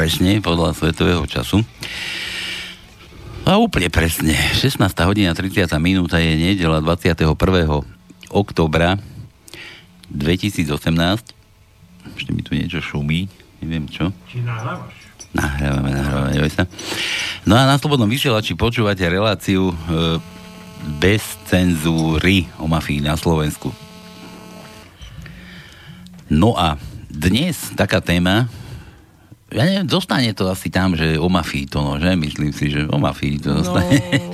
presne podľa svetového času. A úplne presne. 16. hodina 30. minúta je nedela 21. oktobra 2018. Ešte mi tu niečo šumí. Neviem čo. Či nahrávaš? Nahrávame, nahrávame, sa. No a na Slobodnom vysielači počúvate reláciu e, bez cenzúry o mafii na Slovensku. No a dnes taká téma, ja neviem, zostane to asi tam, že o mafii to, no, že? Myslím si, že o mafii to zostane. No.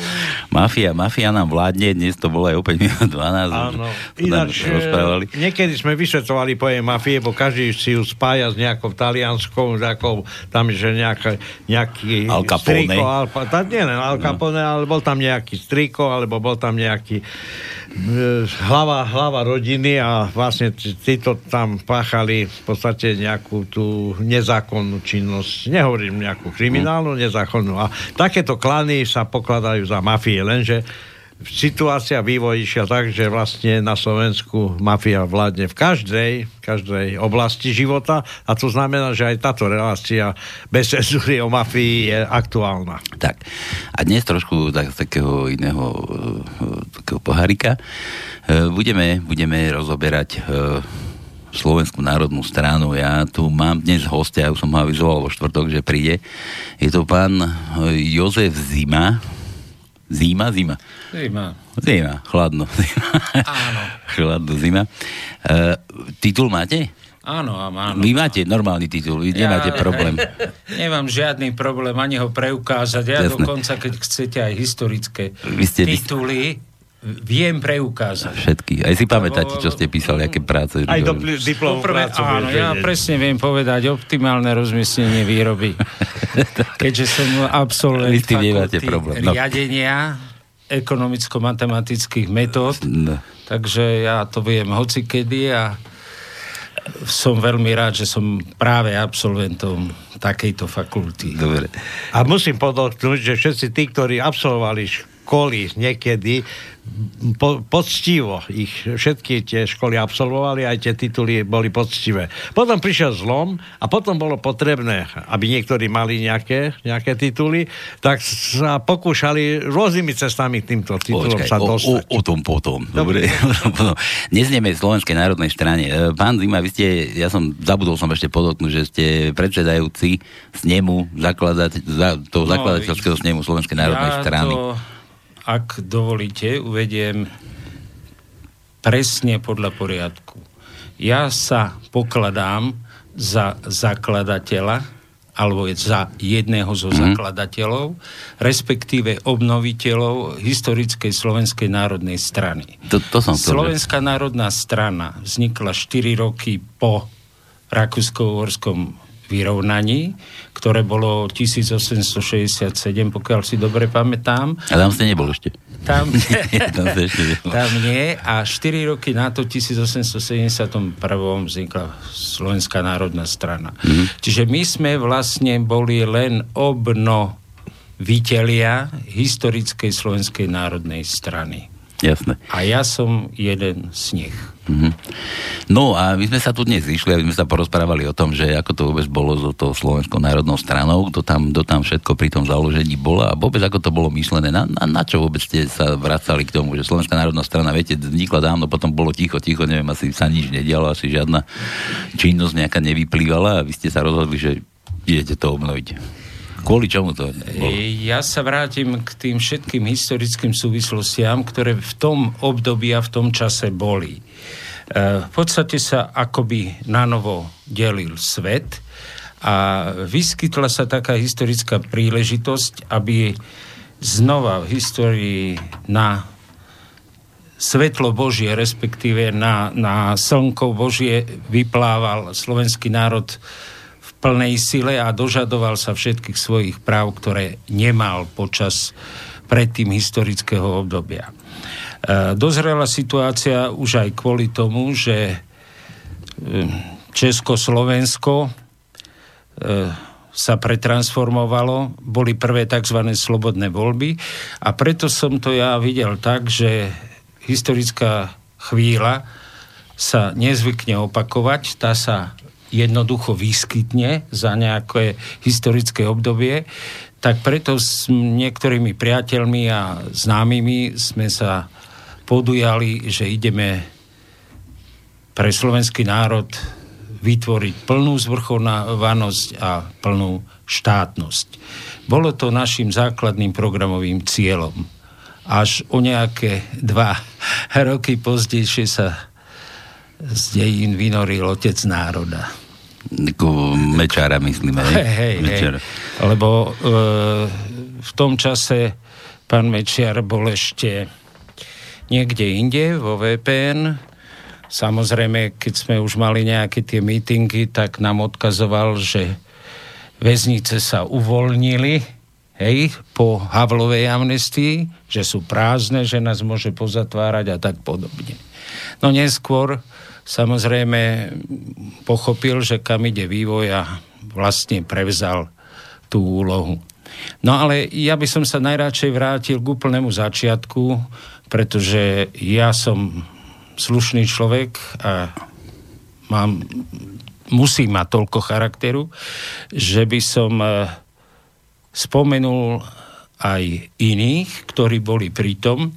mafia, mafia nám vládne, dnes to bolo aj opäť minút 12. Áno. Ináč, rozprávali. niekedy sme vysvetovali pojem mafie, bo každý si ju spája s nejakou talianskou, nejakou, tam že nejaká, nejaký Al Capone. striko, Al, tá, nie len Al Capone, no. ale bol tam nejaký striko, alebo bol tam nejaký hlava, hlava rodiny a vlastne títo tam páchali v podstate nejakú tú nezákonnú činnosť. Nehovorím nejakú kriminálnu, nezákonnú. A takéto klany sa pokladajú za mafie, lenže situácia vývoj išiel tak, že vlastne na Slovensku mafia vládne v každej, každej oblasti života a to znamená, že aj táto relácia bez cenzúry o mafii je aktuálna. Tak. A dnes trošku tak, takého iného uh, takého pohárika. Uh, budeme, budeme rozoberať uh, Slovenskú národnú stranu. Ja tu mám dnes hostia, ja už som ho avizoval vo štvrtok, že príde. Je to pán Jozef Zima. Zima, zima. Zima. Zima, chladno. Zima. Áno. chladno, zima. Uh, titul máte? Áno, áno. Vy máte normálny titul, vy ja, nemáte problém. Nemám žiadny problém ani ho preukázať. Ja Jasne. dokonca, keď chcete aj historické vy ste, tituly, viem preukázať. Všetky. Aj si pamätáte, čo ste písali, aké práce. Aj do diplom Poprvé, Áno, ja vedieť. presne viem povedať optimálne rozmiestnenie výroby. Keďže som absolvent fakulty problém. No. riadenia ekonomicko-matematických metód, no. takže ja to viem hocikedy a som veľmi rád, že som práve absolventom takejto fakulty. Dobre. A musím podotknúť, že všetci tí, ktorí absolvovali školy niekedy po, poctivo ich všetky tie školy absolvovali, aj tie tituly boli poctivé. Potom prišiel zlom a potom bolo potrebné, aby niektorí mali nejaké, nejaké tituly, tak sa pokúšali rôznymi cestami týmto titulom Počkaj, sa dostať. O, o, o tom potom. Dobre. Dobre. Neznieme v Slovenskej národnej strane. E, pán Zima, vy ste, ja som, zabudol som ešte podotknúť, že ste predsedajúci snemu, zakladať, za, toho no, zakladateľského snemu Slovenskej národnej ja strany. To ak dovolíte, uvediem presne podľa poriadku. Ja sa pokladám za zakladateľa alebo za jedného zo mm-hmm. zakladateľov, respektíve obnoviteľov historickej Slovenskej národnej strany. To, to som Slovenská národná strana vznikla 4 roky po Rakúsko-Uhorskom vyrovnaní, ktoré bolo 1867, pokiaľ si dobre pamätám. A tam ste nebol ešte. Tam, tam, ešte tam nie. A 4 roky na to, 1871. vznikla Slovenská národná strana. Mm-hmm. Čiže my sme vlastne boli len obnovitelia historickej Slovenskej národnej strany. Jasné. A ja som jeden z nich. Mm-hmm. No a my sme sa tu dnes zišli, aby sme sa porozprávali o tom, že ako to vôbec bolo so tou Slovenskou národnou stranou, kto tam, kto tam všetko pri tom založení bolo a vôbec ako to bolo myslené, na, na, na čo vôbec ste sa vracali k tomu, že Slovenská národná strana, viete, vznikla dávno, potom bolo ticho, ticho, neviem, asi sa nič nedialo, asi žiadna činnosť nejaká nevyplývala a vy ste sa rozhodli, že idete to obnoviť. Kvôli čomu to bolo? Ja sa vrátim k tým všetkým historickým súvislostiam, ktoré v tom období a v tom čase boli. E, v podstate sa akoby na novo delil svet a vyskytla sa taká historická príležitosť, aby znova v histórii na svetlo Božie, respektíve na, na slnko Božie vyplával slovenský národ plnej sile a dožadoval sa všetkých svojich práv, ktoré nemal počas predtým historického obdobia. E, dozrela situácia už aj kvôli tomu, že e, Československo e, sa pretransformovalo, boli prvé tzv. slobodné voľby a preto som to ja videl tak, že historická chvíľa sa nezvykne opakovať, tá sa jednoducho vyskytne za nejaké historické obdobie, tak preto s niektorými priateľmi a známymi sme sa podujali, že ideme pre slovenský národ vytvoriť plnú zvrchovanosť a plnú štátnosť. Bolo to našim základným programovým cieľom. Až o nejaké dva roky pozdejšie sa z dejín vynoril otec národa. Mečára myslíme. Hej, hej, hej. Lebo e, v tom čase pán Mečiar bol ešte niekde inde vo VPN. Samozrejme, keď sme už mali nejaké tie mítingy, tak nám odkazoval, že väznice sa uvoľnili, hej, po Havlovej amnestii, že sú prázdne, že nás môže pozatvárať a tak podobne. No neskôr samozrejme pochopil, že kam ide vývoj a vlastne prevzal tú úlohu. No ale ja by som sa najradšej vrátil k úplnému začiatku, pretože ja som slušný človek a mám, musím mať toľko charakteru, že by som e, spomenul aj iných, ktorí boli pritom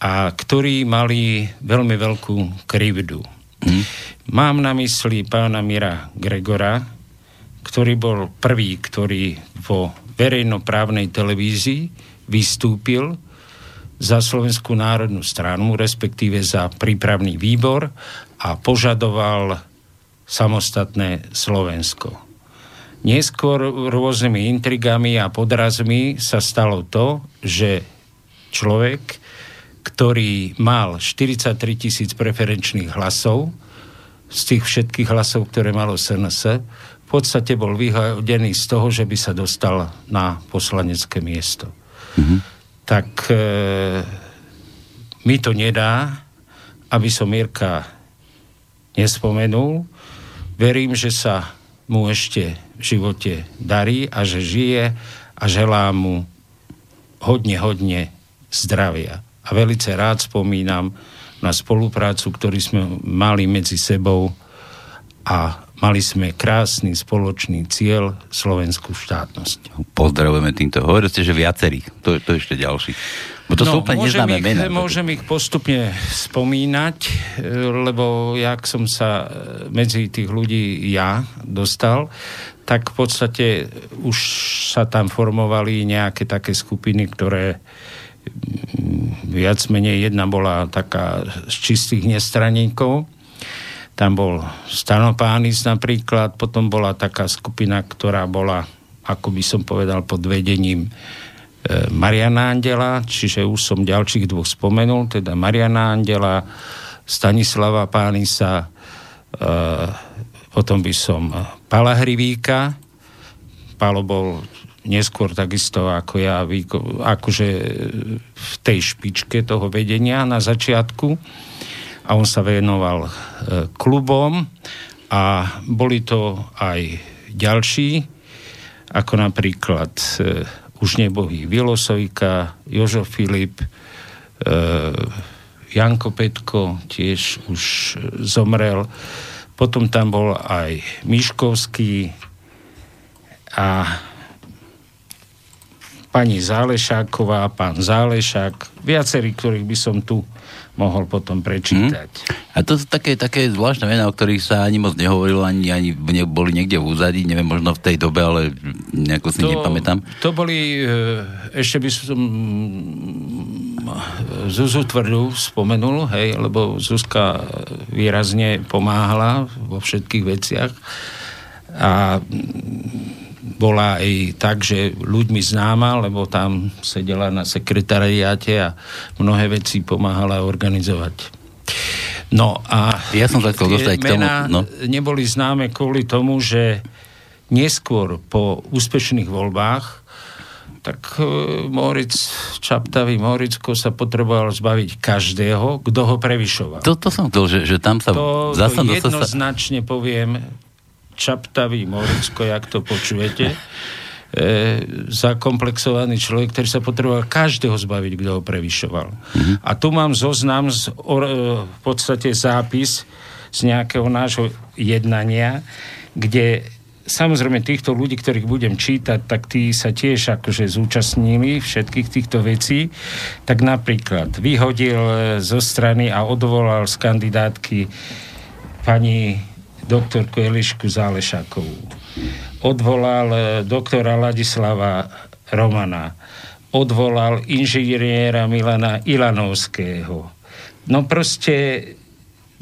a ktorí mali veľmi veľkú krivdu. Mm. Mám na mysli pána Mira Gregora, ktorý bol prvý, ktorý vo verejnoprávnej televízii vystúpil za Slovenskú národnú stranu, respektíve za prípravný výbor a požadoval samostatné Slovensko. Neskôr rôznymi intrigami a podrazmi sa stalo to, že človek, ktorý mal 43 tisíc preferenčných hlasov, z tých všetkých hlasov, ktoré malo SNS, v podstate bol vyhodený z toho, že by sa dostal na poslanecké miesto. Mm-hmm. Tak e, mi to nedá, aby som Mirka nespomenul. Verím, že sa mu ešte v živote darí a že žije a želám mu hodne, hodne zdravia a velice rád spomínam na spoluprácu, ktorú sme mali medzi sebou a mali sme krásny spoločný cieľ slovenskú štátnosť. Pozdravujeme týmto. Hovorili ste, že viacerých. To, to ešte ďalší. Bo to no, sú úplne môžem ich, mená. Môžem ich postupne spomínať, lebo jak som sa medzi tých ľudí ja dostal, tak v podstate už sa tam formovali nejaké také skupiny, ktoré viac menej jedna bola taká z čistých nestraníkov. Tam bol Stanopánis napríklad, potom bola taká skupina, ktorá bola, ako by som povedal, pod vedením e, Mariana Andela, čiže už som ďalších dvoch spomenul, teda Mariana Andela, Stanislava Pánisa, e, potom by som Pala Hrivíka, Palo bol neskôr takisto ako ja, akože v tej špičke toho vedenia na začiatku a on sa venoval e, klubom a boli to aj ďalší, ako napríklad e, už nebohý Vilosojka, Jožo Filip, e, Janko Petko tiež už zomrel. Potom tam bol aj Miškovský a pani Zálešáková, pán Zálešák, viacerí, ktorých by som tu mohol potom prečítať. Hmm. A to sú také, také zvláštne mená, o ktorých sa ani moc nehovorilo, ani, ani ne, boli niekde v úzadí, neviem, možno v tej dobe, ale nejako si to, nepamätám. To boli, e, ešte by som Zuzu Tvrdu spomenul, hej, lebo Zuzka výrazne pomáhala vo všetkých veciach a bola aj tak, že ľuďmi známa, lebo tam sedela na sekretariáte a mnohé veci pomáhala organizovať. No a ja som sa dostať k tomu. No. neboli známe kvôli tomu, že neskôr po úspešných voľbách tak e, Moritz, čaptavý Moricko sa potreboval zbaviť každého, kto ho prevyšoval. To, to som chcel, že, že tam sa... To, to jednoznačne sa... poviem, čaptavý Moricko, jak to počujete, e, zakomplexovaný človek, ktorý sa potreboval každého zbaviť, kto ho prevyšoval. Mm-hmm. A tu mám zoznam, z, o, e, v podstate zápis z nejakého nášho jednania, kde samozrejme týchto ľudí, ktorých budem čítať, tak tí sa tiež akože zúčastnili všetkých týchto vecí. Tak napríklad vyhodil zo strany a odvolal z kandidátky pani doktorku Elišku Zálešakovú. Odvolal eh, doktora Ladislava Romana. Odvolal inžiniera Milana Ilanovského. No proste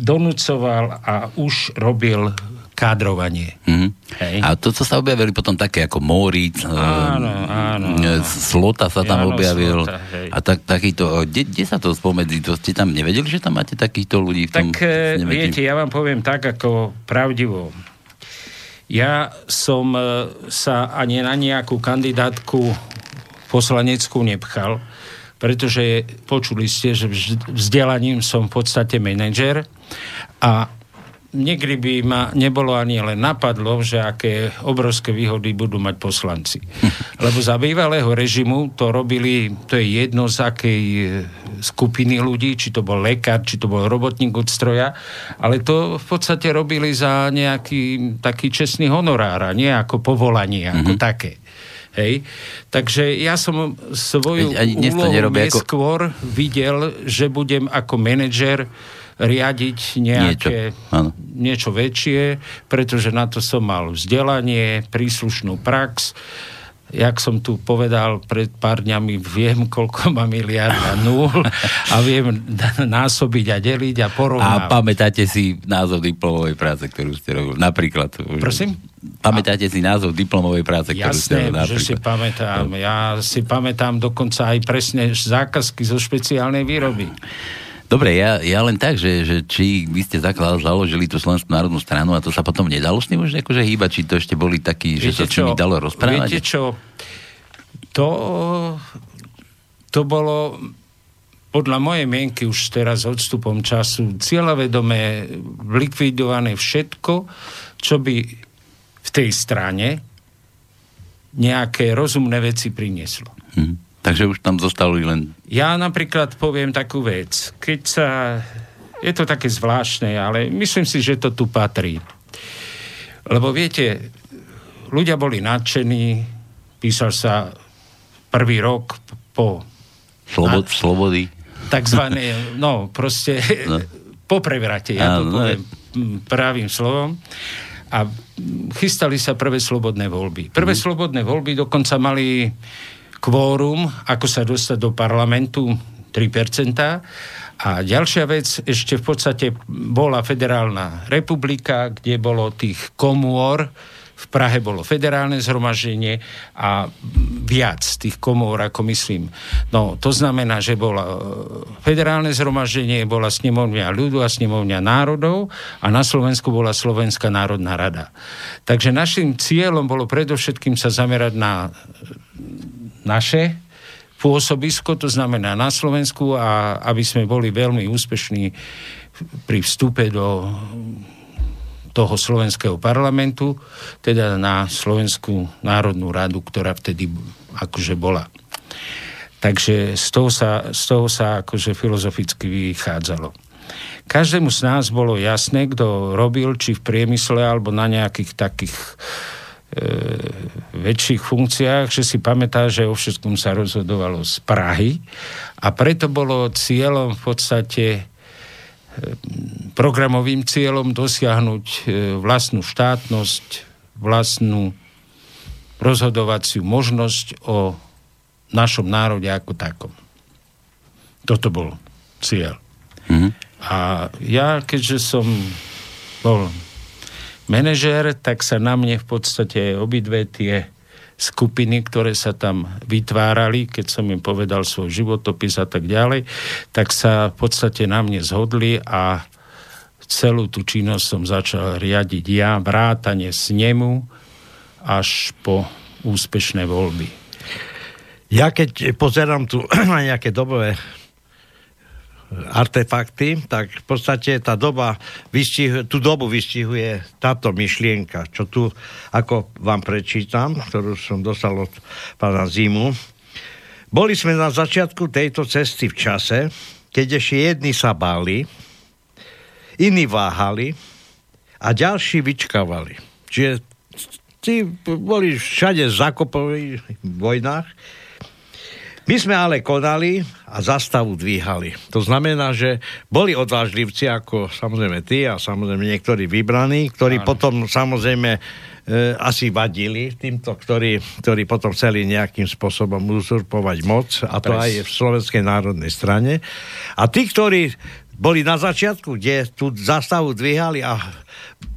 donúcoval a už robil kádrovanie. Mm. Hej. A to, co sa objavili potom také ako Moritz, áno, áno, áno. Slota sa tam áno, objavil. Slota, a tak, takýto, kde, kde sa to spomedzi? To ste tam nevedeli, že tam máte takýchto ľudí v tom? Tak e, viete, ja vám poviem tak, ako pravdivo. Ja som e, sa ani na nejakú kandidátku poslaneckú nepchal, pretože počuli ste, že vzdelaním som v podstate manažer a nikdy by ma nebolo ani len napadlo, že aké obrovské výhody budú mať poslanci. Lebo za bývalého režimu to robili, to je jedno z akej e, skupiny ľudí, či to bol lekár, či to bol robotník od stroja, ale to v podstate robili za nejaký taký čestný honorár a nie ako povolanie, ako mm-hmm. také. Hej. Takže ja som svoju úlohu neskôr ako... videl, že budem ako manažer riadiť nejaké niečo, niečo väčšie, pretože na to som mal vzdelanie, príslušnú prax jak som tu povedal pred pár dňami, viem, koľko má miliarda nul a viem násobiť a deliť a porovnávať. A pamätáte si názov diplomovej práce, ktorú ste robili? Napríklad. Prosím? Pamätáte si názov diplomovej práce, ktorú Jasné, ste? Jasné, že si pamätám. Ja si pamätám dokonca aj presne zákazky zo špeciálnej výroby. Dobre, ja, ja len tak, že, že či vy ste zaklad, založili tú Slovenskú národnú stranu a to sa potom nedalo s ním už akože hýbať, či to ešte boli takí, že sa s nimi dalo rozprávať? Viete čo, to, to bolo podľa mojej mienky už teraz odstupom času cieľavedomé likvidované všetko, čo by v tej strane nejaké rozumné veci prinieslo. Hmm. Takže už tam zostali len... Ja napríklad poviem takú vec. Keď sa... Je to také zvláštne, ale myslím si, že to tu patrí. Lebo viete, ľudia boli nadšení, písal sa prvý rok po... Slobod, na, slobody. Takzvané, no proste no. po prevrate, ja to no, poviem no. pravým slovom. A chystali sa prvé slobodné voľby. Prvé mm. slobodné voľby dokonca mali kvórum, ako sa dostať do parlamentu, 3%. A ďalšia vec, ešte v podstate bola federálna republika, kde bolo tých komôr, v Prahe bolo federálne zhromaždenie a viac tých komôr, ako myslím. No, to znamená, že bola e, federálne zhromaždenie, bola snemovňa ľudu a snemovňa národov a na Slovensku bola Slovenská národná rada. Takže našim cieľom bolo predovšetkým sa zamerať na naše pôsobisko, to znamená na Slovensku a aby sme boli veľmi úspešní pri vstupe do toho slovenského parlamentu, teda na Slovenskú národnú radu, ktorá vtedy akože bola. Takže z toho sa, z toho sa akože filozoficky vychádzalo. Každému z nás bolo jasné, kto robil, či v priemysle, alebo na nejakých takých e, väčších funkciách, že si pamätá, že o všetkom sa rozhodovalo z Prahy a preto bolo cieľom v podstate e, programovým cieľom dosiahnuť e, vlastnú štátnosť, vlastnú rozhodovaciu možnosť o našom národe ako takom. Toto bol cieľ. Mm-hmm. A ja, keďže som bol manažér, tak sa na mne v podstate obidve tie skupiny, ktoré sa tam vytvárali, keď som im povedal svoj životopis a tak ďalej, tak sa v podstate na mne zhodli a celú tú činnosť som začal riadiť ja, vrátane s nemu až po úspešné voľby. Ja keď pozerám tu nejaké dobové artefakty, tak v podstate tá doba vystihuje, tú dobu vystihuje táto myšlienka, čo tu, ako vám prečítam, ktorú som dostal od pána Zimu. Boli sme na začiatku tejto cesty v čase, keď ešte jedni sa báli, iní váhali a ďalší vyčkávali. Čiže tí boli všade v vojnách. My sme ale konali a zastavu dvíhali. To znamená, že boli odvážlivci, ako samozrejme ty a samozrejme niektorí vybraní, ktorí Áno. potom samozrejme e, asi vadili týmto, ktorí, ktorí potom chceli nejakým spôsobom uzurpovať moc, a to Pres. aj v Slovenskej národnej strane. A tí, ktorí boli na začiatku, kde tú zastavu dvíhali a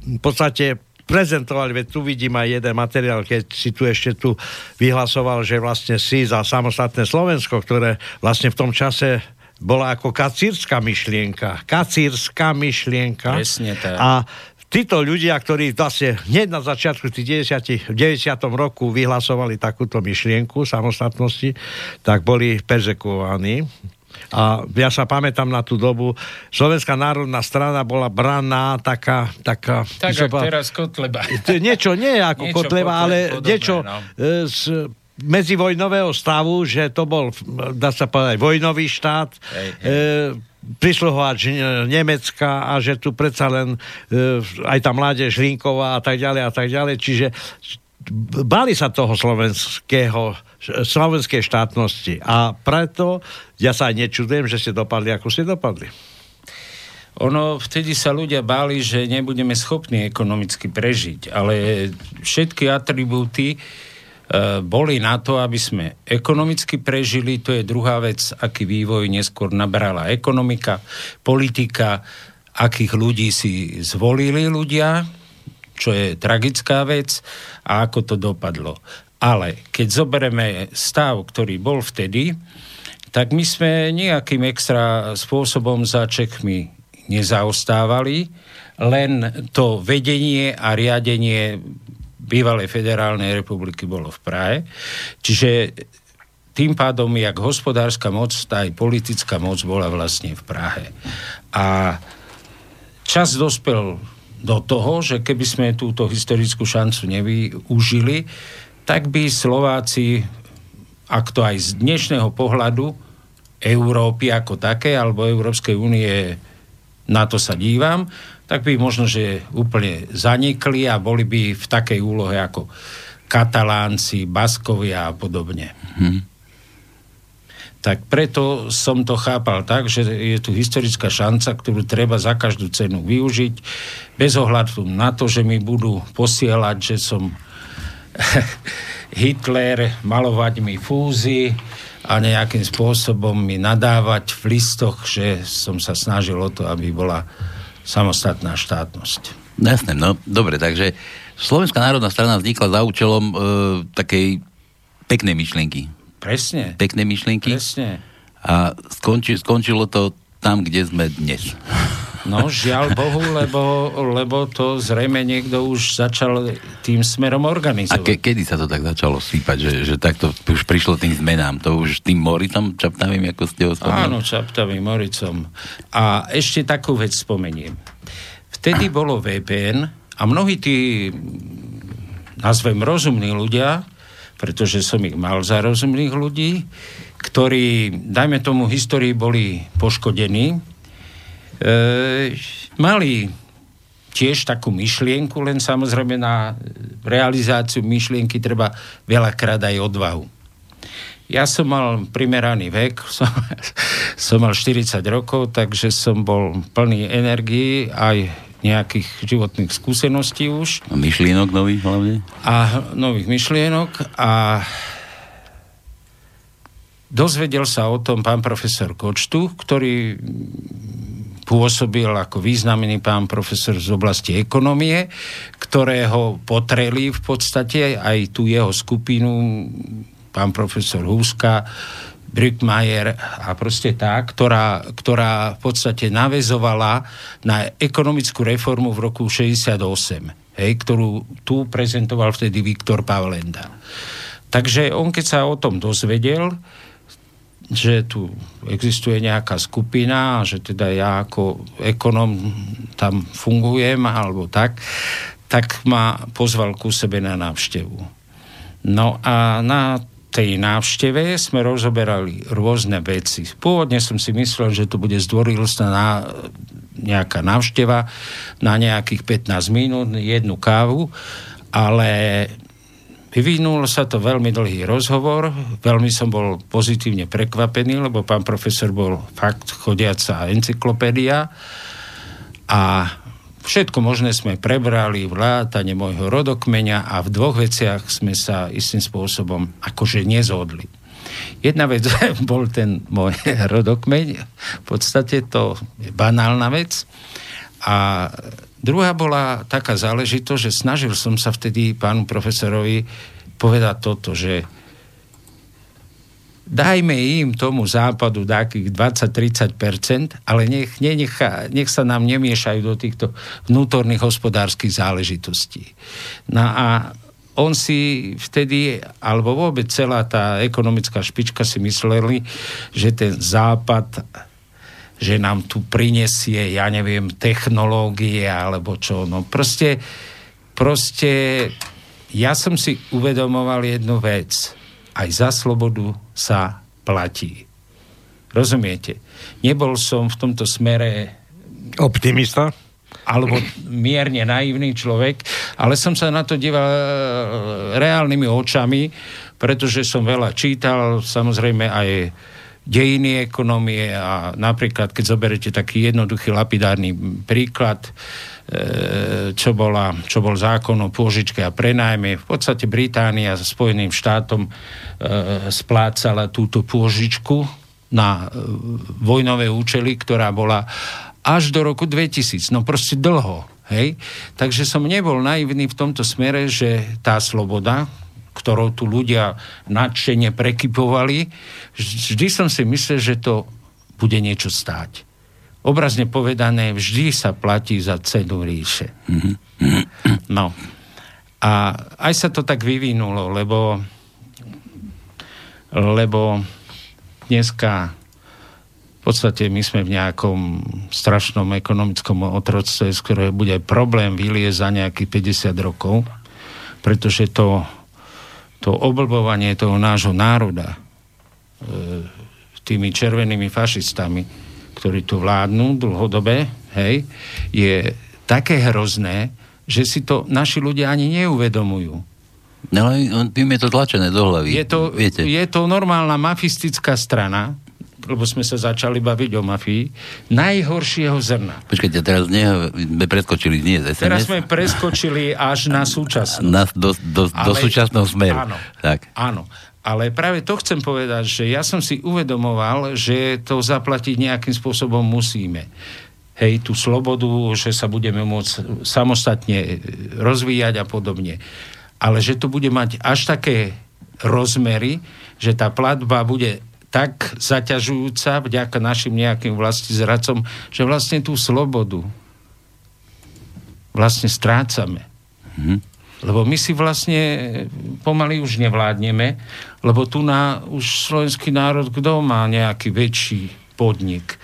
v podstate prezentovali, veď tu vidím aj jeden materiál, keď si tu ešte tu vyhlasoval, že vlastne si za samostatné Slovensko, ktoré vlastne v tom čase bola ako kacírska myšlienka. Kacírska myšlienka. Presne tak. A títo ľudia, ktorí vlastne hneď na začiatku tých 90, v 90. roku vyhlasovali takúto myšlienku samostatnosti, tak boli perzekovaní a ja sa pamätám na tú dobu, Slovenská národná strana bola braná taká... taká tak, ako teraz Kotleba. Niečo, nie ako niečo Kotleba, ale podobné, niečo no. E, z medzivojnového stavu, že to bol, dá sa povedať, vojnový štát, hej, hej. E, prisluhovač Nemecka a že tu predsa len e, aj tá mládež Linková a tak ďalej a tak ďalej. Čiže bali sa toho slovenského, slovenskej štátnosti. A preto ja sa aj nečudujem, že ste dopadli, ako ste dopadli. Ono, vtedy sa ľudia báli, že nebudeme schopní ekonomicky prežiť, ale všetky atribúty e, boli na to, aby sme ekonomicky prežili, to je druhá vec, aký vývoj neskôr nabrala ekonomika, politika, akých ľudí si zvolili ľudia, čo je tragická vec a ako to dopadlo. Ale keď zoberieme stav, ktorý bol vtedy, tak my sme nejakým extra spôsobom za Čechmi nezaostávali, len to vedenie a riadenie bývalej federálnej republiky bolo v Prahe. Čiže tým pádom, jak hospodárska moc, tá aj politická moc bola vlastne v Prahe. A čas dospel do toho, že keby sme túto historickú šancu nevyužili, tak by Slováci, ak to aj z dnešného pohľadu Európy ako také, alebo Európskej únie, na to sa dívam, tak by možno, že úplne zanikli a boli by v takej úlohe ako Katalánci, Baskovia a podobne. Hmm tak preto som to chápal tak, že je tu historická šanca, ktorú treba za každú cenu využiť, bez ohľadu na to, že mi budú posielať, že som Hitler, malovať mi fúzy a nejakým spôsobom mi nadávať v listoch, že som sa snažil o to, aby bola samostatná štátnosť. Jasné, no dobre, takže Slovenská národná strana vznikla za účelom e, takej peknej myšlienky Presne. Pekné myšlienky. Presne. A skonči, skončilo to tam, kde sme dnes. No, žiaľ Bohu, lebo, lebo to zrejme niekto už začal tým smerom organizovať. A ke, kedy sa to tak začalo sípať, že, že takto už prišlo tým zmenám? To už tým Moricom, Čaptavým, ako ste ho spomínali? Áno, Čaptavým Moricom. A ešte takú vec spomeniem. Vtedy bolo VPN a mnohí tí, nazvem rozumní ľudia, pretože som ich mal za rozumných ľudí, ktorí, dajme tomu, histórii boli poškodení, mali tiež takú myšlienku, len samozrejme na realizáciu myšlienky treba veľakrát aj odvahu. Ja som mal primeraný vek, som, som mal 40 rokov, takže som bol plný energii aj nejakých životných skúseností už. A myšlienok nových hlavne? A nových myšlienok a dozvedel sa o tom pán profesor Kočtu, ktorý pôsobil ako významný pán profesor z oblasti ekonomie, ktorého potreli v podstate aj tú jeho skupinu pán profesor Húska Brickmayer a proste tá, ktorá, ktorá v podstate navezovala na ekonomickú reformu v roku 68, hej, ktorú tu prezentoval vtedy Viktor Pavlenda. Takže on, keď sa o tom dozvedel, že tu existuje nejaká skupina a že teda ja ako ekonom tam fungujem alebo tak, tak ma pozval ku sebe na návštevu. No a na tej návšteve sme rozoberali rôzne veci. Pôvodne som si myslel, že to bude zdvorilostná nejaká návšteva na nejakých 15 minút, jednu kávu, ale Vyvinul sa to veľmi dlhý rozhovor, veľmi som bol pozitívne prekvapený, lebo pán profesor bol fakt chodiaca encyklopédia. A všetko možné sme prebrali, vrátane môjho rodokmeňa a v dvoch veciach sme sa istým spôsobom akože nezhodli. Jedna vec bol ten môj rodokmeň, v podstate to je banálna vec. A Druhá bola taká záležitosť, že snažil som sa vtedy pánu profesorovi povedať toto, že dajme im tomu západu takých 20-30%, ale nech, nech, nech sa nám nemiešajú do týchto vnútorných hospodárskych záležitostí. No a on si vtedy, alebo vôbec celá tá ekonomická špička si mysleli, že ten západ že nám tu prinesie, ja neviem, technológie alebo čo. No proste, proste ja som si uvedomoval jednu vec. Aj za slobodu sa platí. Rozumiete? Nebol som v tomto smere... Optimista? alebo mierne naivný človek, ale som sa na to díval e, reálnymi očami, pretože som veľa čítal, samozrejme aj dejiny ekonomie a napríklad, keď zoberete taký jednoduchý lapidárny príklad, e, čo, bola, čo bol zákon o pôžičke a prenajme. V podstate Británia so Spojeným štátom e, splácala túto pôžičku na e, vojnové účely, ktorá bola až do roku 2000. No proste dlho. Hej? Takže som nebol naivný v tomto smere, že tá sloboda, ktorou tu ľudia nadšene prekypovali, vždy som si myslel, že to bude niečo stáť. Obrazne povedané, vždy sa platí za cenu ríše. No. A aj sa to tak vyvinulo, lebo lebo dneska v podstate my sme v nejakom strašnom ekonomickom otroctve, z ktorého bude problém vyliezť za nejakých 50 rokov, pretože to to oblbovanie toho nášho národa e, tými červenými fašistami, ktorí tu vládnu dlhodobé, hej, je také hrozné, že si to naši ľudia ani neuvedomujú. No tým je to tlačené do hlavy. Je to, viete. je to normálna mafistická strana, lebo sme sa začali baviť o mafii, najhoršieho zrna. Počkajte, teraz nie, sme preskočili nie z SMS. Teraz sme preskočili až na súčasnosť. Na, do, do, Ale, do súčasného smeru. Áno, tak. áno. Ale práve to chcem povedať, že ja som si uvedomoval, že to zaplatiť nejakým spôsobom musíme. Hej, tú slobodu, že sa budeme môcť samostatne rozvíjať a podobne. Ale že to bude mať až také rozmery, že tá platba bude tak zaťažujúca vďaka našim nejakým vlasti zradcom, že vlastne tú slobodu vlastne strácame. Mm-hmm. Lebo my si vlastne pomaly už nevládneme, lebo tu na už slovenský národ, kto má nejaký väčší podnik.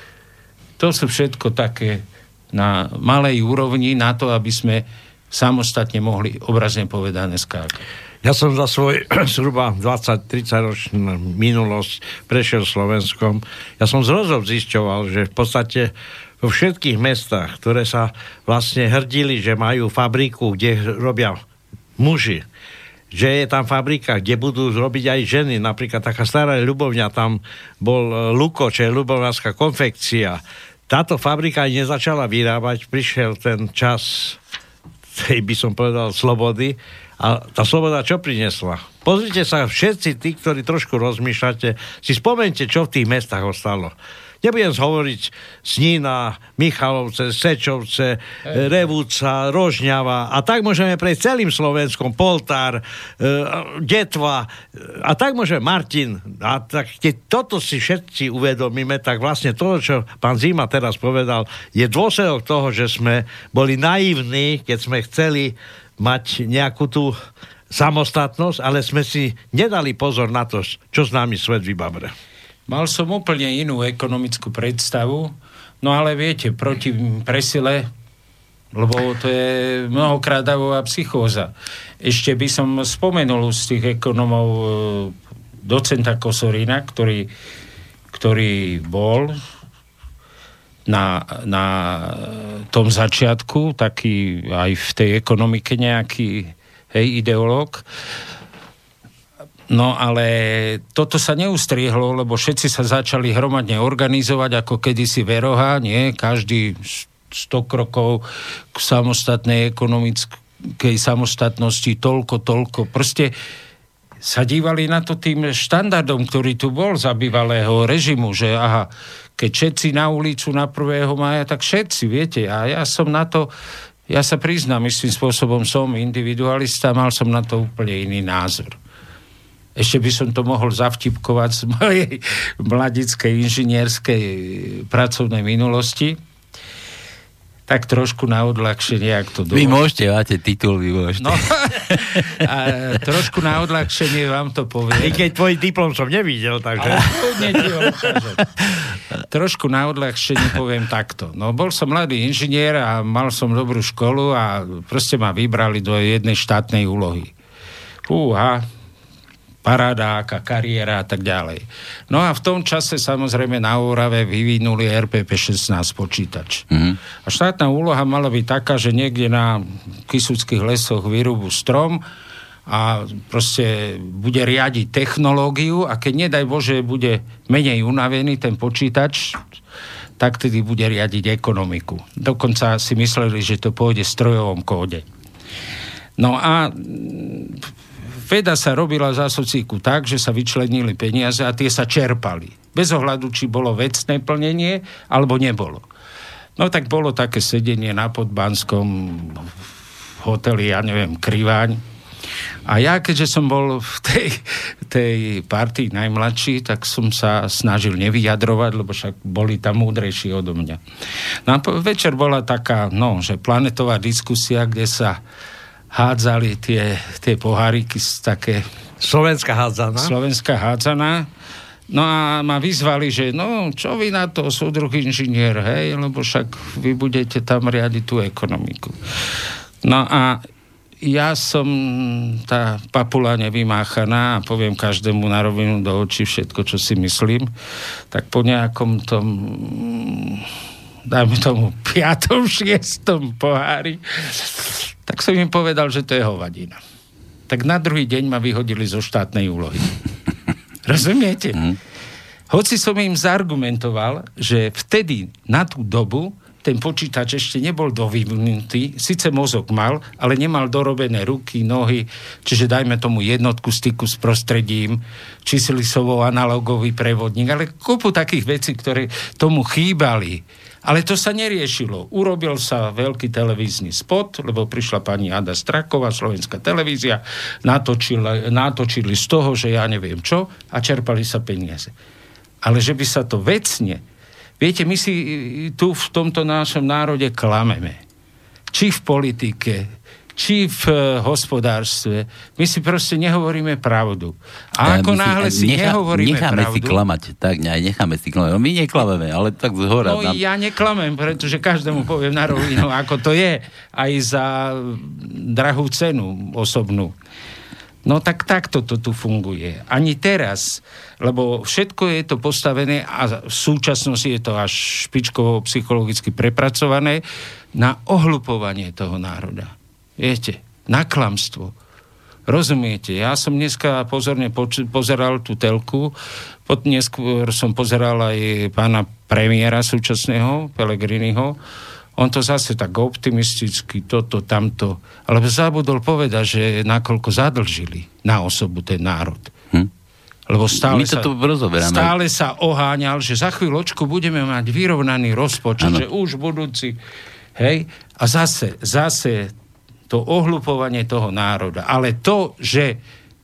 To sú všetko také na malej úrovni na to, aby sme samostatne mohli obrazne povedané skákať. Ja som za svoj zhruba 20-30 ročnú minulosť prešiel Slovenskom. Ja som z zisťoval, že v podstate vo všetkých mestách, ktoré sa vlastne hrdili, že majú fabriku, kde robia muži, že je tam fabrika, kde budú robiť aj ženy. Napríklad taká stará ľubovňa, tam bol e, Luko, čo je ľubovňanská konfekcia. Táto fabrika nezačala vyrábať, prišiel ten čas tej, by som povedal, slobody a tá sloboda čo priniesla? Pozrite sa, všetci tí, ktorí trošku rozmýšľate, si spomente, čo v tých mestách ostalo. Nebudem hovoriť Snína, Michalovce, Sečovce, Revúca, Rožňava a tak môžeme prejsť celým Slovenskom, Poltár, e, Detva a tak môže Martin. A tak keď toto si všetci uvedomíme, tak vlastne to, čo pán Zima teraz povedal, je dôsledok toho, že sme boli naivní, keď sme chceli mať nejakú tú samostatnosť, ale sme si nedali pozor na to, čo s nami svet vybavre. Mal som úplne inú ekonomickú predstavu, no ale viete, proti presile, lebo to je mnohokrát davová psychóza. Ešte by som spomenul z tých ekonomov e, docenta Kosorina, ktorý, ktorý bol na, na tom začiatku, taký aj v tej ekonomike nejaký hej, ideológ. No ale toto sa neustriehlo, lebo všetci sa začali hromadne organizovať, ako kedysi Veroha, nie? Každý 100 krokov k samostatnej ekonomickej samostatnosti, toľko, toľko. Proste sa dívali na to tým štandardom, ktorý tu bol za bývalého režimu, že aha, keď všetci na ulicu na 1. mája, tak všetci, viete. A ja som na to, ja sa priznám, istým spôsobom som individualista, mal som na to úplne iný názor. Ešte by som to mohol zavtipkovať z mojej mladickej inžinierskej pracovnej minulosti tak trošku na odľahčenie, ak to dovolí. Vy môžete, máte titul, vy môžete. No, a trošku na odľahčenie vám to poviem. I keď tvoj diplom som nevidel, takže... trošku na odľahčenie poviem takto. No, bol som mladý inžinier a mal som dobrú školu a proste ma vybrali do jednej štátnej úlohy. Fúha, paráda, aká kariéra a tak ďalej. No a v tom čase samozrejme na Úrave vyvinuli RPP-16 počítač. Mm-hmm. A štátna úloha mala byť taká, že niekde na Kisuckých lesoch vyrúbu strom a proste bude riadiť technológiu a keď nedaj Bože bude menej unavený ten počítač, tak tedy bude riadiť ekonomiku. Dokonca si mysleli, že to pôjde v strojovom kóde. No a veda sa robila za socíku tak, že sa vyčlenili peniaze a tie sa čerpali. Bez ohľadu, či bolo vecné plnenie, alebo nebolo. No tak bolo také sedenie na Podbanskom hoteli, ja neviem, Kriváň. A ja, keďže som bol v tej, tej partii najmladší, tak som sa snažil nevyjadrovať, lebo však boli tam múdrejší odo mňa. No a večer bola taká, no, že planetová diskusia, kde sa hádzali tie, tie poháriky z také... Slovenská hádzaná. Slovenská hádzaná. No a ma vyzvali, že no, čo vy na to, súdruh inžinier, hej, lebo však vy budete tam riadiť tú ekonomiku. No a ja som tá papula nevymáchaná a poviem každému na rovinu do očí všetko, čo si myslím, tak po nejakom tom dajme tomu piatom, šiestom pohári tak som im povedal, že to je hovadina. Tak na druhý deň ma vyhodili zo štátnej úlohy. Rozumiete? Mm. Hoci som im zargumentoval, že vtedy na tú dobu ten počítač ešte nebol dovyvinutý, síce mozog mal, ale nemal dorobené ruky, nohy, čiže dajme tomu jednotku styku s prostredím, číslisovo analogový prevodník, ale kopu takých vecí, ktoré tomu chýbali ale to sa neriešilo. Urobil sa veľký televízny spot, lebo prišla pani Ada Straková, slovenská televízia, natočili, natočili z toho, že ja neviem čo a čerpali sa peniaze. Ale že by sa to vecne... Viete, my si tu v tomto našom národe klameme. Či v politike, či v uh, hospodárstve. My si proste nehovoríme pravdu. A ako náhle si, nechá, nehovoríme necháme pravdu... si klamať, tak ne, necháme si klamať. No, my neklameme, ale tak zhora. No nám... ja neklamem, pretože každému poviem na rovinu, ako to je. Aj za drahú cenu osobnú. No tak takto to tu funguje. Ani teraz, lebo všetko je to postavené a v súčasnosti je to až špičkovo psychologicky prepracované na ohlupovanie toho národa. Viete, na klamstvo. Rozumiete? Ja som dneska pozorne poč- pozeral tú telku, pod neskôr som pozeral aj pána premiéra súčasného, Pelegriniho. On to zase tak optimisticky, toto, tamto. Ale zabudol povedať, že nakoľko zadlžili na osobu ten národ. Hm? Lebo stále, sa, stále sa oháňal, že za chvíľočku budeme mať vyrovnaný rozpočet, ano. že už budúci... Hej? A zase, zase to ohlupovanie toho národa. Ale to, že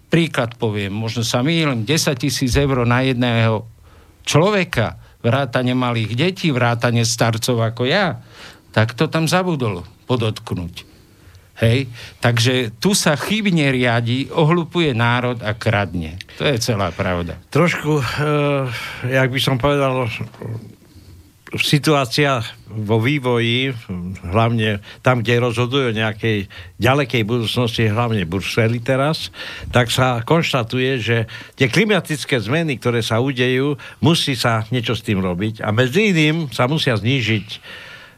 príklad poviem, možno sa mýlim, 10 tisíc eur na jedného človeka, vrátane malých detí, vrátane starcov ako ja, tak to tam zabudol podotknúť. Hej? Takže tu sa chybne riadi, ohlupuje národ a kradne. To je celá pravda. Trošku, e, jak by som povedal, situácia vo vývoji, hlavne tam, kde rozhodujú o nejakej ďalekej budúcnosti, hlavne Bruseli teraz, tak sa konštatuje, že tie klimatické zmeny, ktoré sa udejú, musí sa niečo s tým robiť a medzi iným sa musia znížiť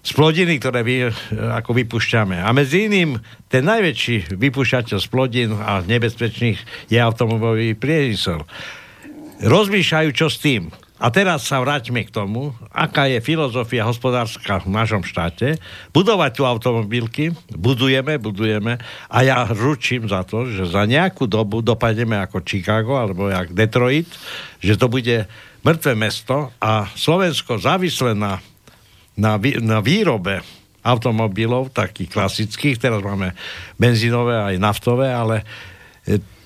splodiny, ktoré vy, ako vypúšťame. A medzi iným ten najväčší vypúšťateľ splodín a nebezpečných je automobilový priemysel. Rozmýšľajú, čo s tým a teraz sa vráťme k tomu, aká je filozofia hospodárska v našom štáte. Budovať tu automobilky, budujeme, budujeme a ja ručím za to, že za nejakú dobu dopadneme ako Chicago alebo jak Detroit, že to bude mŕtve mesto a Slovensko závisle na, na, na výrobe automobilov, takých klasických, teraz máme benzínové aj naftové, ale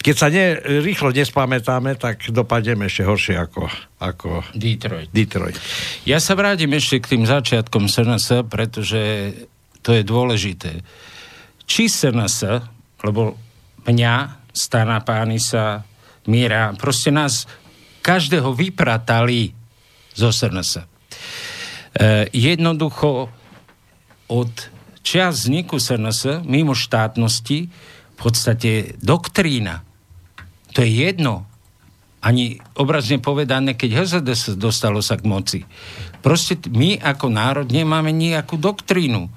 keď sa ne, rýchlo nespamätáme, tak dopadneme ešte horšie ako, ako Detroit. Detroit. Ja sa vrátim ešte k tým začiatkom SNS, pretože to je dôležité. Či SNS, lebo mňa, Stana sa Míra, proste nás každého vypratali zo SNS. E, jednoducho od čas vzniku SNS mimo štátnosti v podstate doktrína to je jedno. Ani obrazne povedané, keď HZDS dostalo sa k moci. Proste my ako národ nemáme nejakú doktrínu.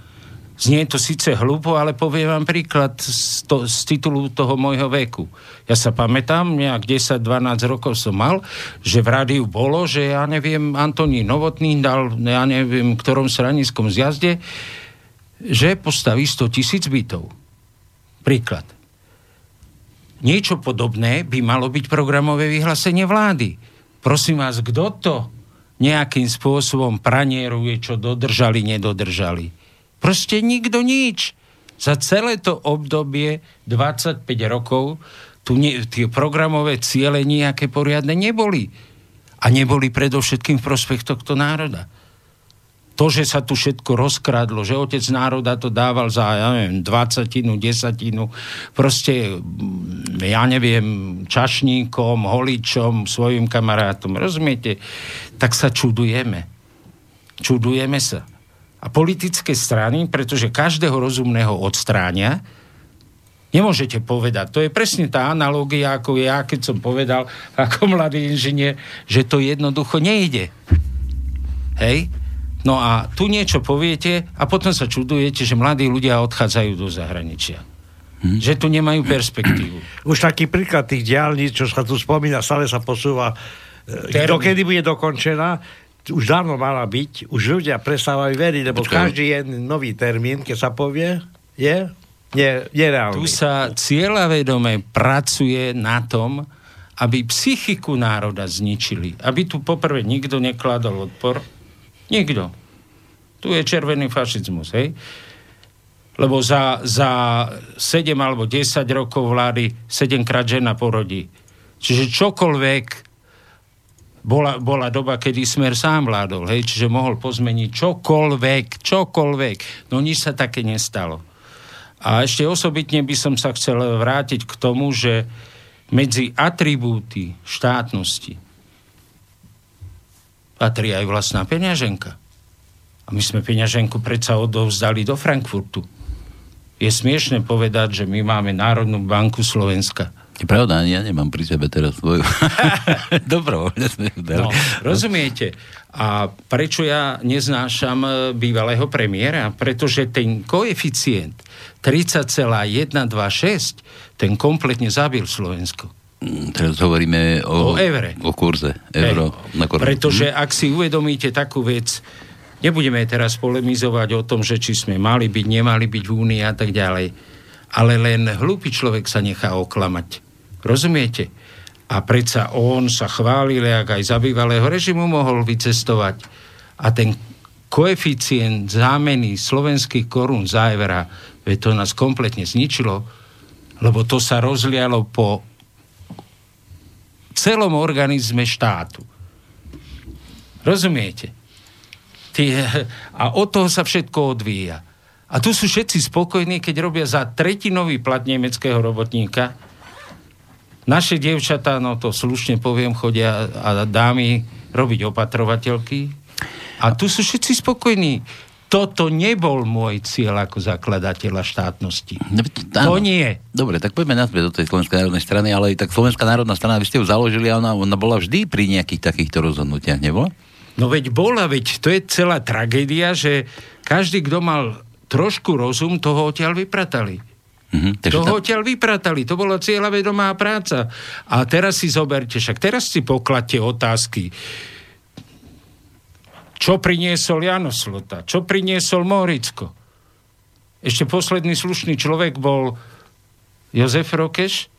Znie to síce hlúpo, ale poviem vám príklad z, to, z titulu toho môjho veku. Ja sa pamätám, nejak 10-12 rokov som mal, že v rádiu bolo, že ja neviem, Antoní Novotný dal, ja neviem, ktorom stranickom zjazde, že postaví 100 tisíc bytov. Príklad. Niečo podobné by malo byť programové vyhlásenie vlády. Prosím vás, kto to nejakým spôsobom pranieruje, čo dodržali, nedodržali? Proste nikto nič. Za celé to obdobie 25 rokov tu nie, tie programové ciele nejaké poriadne neboli. A neboli predovšetkým v prospech tohto národa to, že sa tu všetko rozkradlo, že otec národa to dával za, ja neviem, dvacatinu, desatinu, proste, mm, ja neviem, čašníkom, holičom, svojim kamarátom, rozumiete? Tak sa čudujeme. Čudujeme sa. A politické strany, pretože každého rozumného odstráňa, Nemôžete povedať. To je presne tá analogia, ako ja, keď som povedal ako mladý inžinier, že to jednoducho nejde. Hej? No a tu niečo poviete a potom sa čudujete, že mladí ľudia odchádzajú do zahraničia. Hmm. Že tu nemajú perspektívu. Už taký príklad tých diálnic, čo sa tu spomína, stále sa posúva. E, Termín. Dokedy bude dokončená, už dávno mala byť, už ľudia prestávajú veriť, lebo Počkej. každý je nový termín, keď sa povie, je, je, je reálny. Tu sa cieľavedome pracuje na tom, aby psychiku národa zničili. Aby tu poprvé nikto nekladol odpor, Nikto. Tu je červený fašizmus, hej? Lebo za, za 7 alebo 10 rokov vlády 7 krát žena porodí. Čiže čokoľvek bola, bola doba, kedy Smer sám vládol, hej, čiže mohol pozmeniť čokoľvek, čokoľvek. No nič sa také nestalo. A ešte osobitne by som sa chcel vrátiť k tomu, že medzi atribúty štátnosti patrí aj vlastná peňaženka. A my sme peňaženku predsa odovzdali do Frankfurtu. Je smiešne povedať, že my máme Národnú banku Slovenska. Je pravda, ja nemám pri sebe teraz svoju. Dobrovoľne sme ju dali. No, rozumiete? A prečo ja neznášam e, bývalého premiéra? Pretože ten koeficient 30,126 ten kompletne zabil Slovensko. Mm, teraz hovoríme o, o evre. O kurze euro. Hey, na. Pretože hm. ak si uvedomíte takú vec, nebudeme teraz polemizovať o tom, že či sme mali byť, nemali byť v Únii a tak ďalej, ale len hlúpy človek sa nechá oklamať. Rozumiete? A predsa on sa chválil, ak aj za bývalého režimu mohol vycestovať. A ten koeficient zámeny slovenských korún za evra, to nás kompletne zničilo, lebo to sa rozlialo po celom organizme štátu. Rozumiete? Tie, a od toho sa všetko odvíja. A tu sú všetci spokojní, keď robia za tretinový plat nemeckého robotníka. Naše dievčatá, no to slušne poviem, chodia a dámy robiť opatrovateľky. A tu sú všetci spokojní toto nebol môj cieľ ako zakladateľa štátnosti. No, to nie. Dobre, tak poďme naspäť do tej Slovenskej národnej strany, ale tak Slovenská národná strana, vy ste ju založili a ona, ona bola vždy pri nejakých takýchto rozhodnutiach, nebola? No veď bola, veď to je celá tragédia, že každý, kto mal trošku rozum, toho odtiaľ vypratali. Mm-hmm, toho tam... odtiaľ vypratali, to bola cieľa vedomá práca. A teraz si zoberte, však teraz si pokladte otázky čo priniesol Janoslota? Čo priniesol Moricko? Ešte posledný slušný človek bol Jozef Rokeš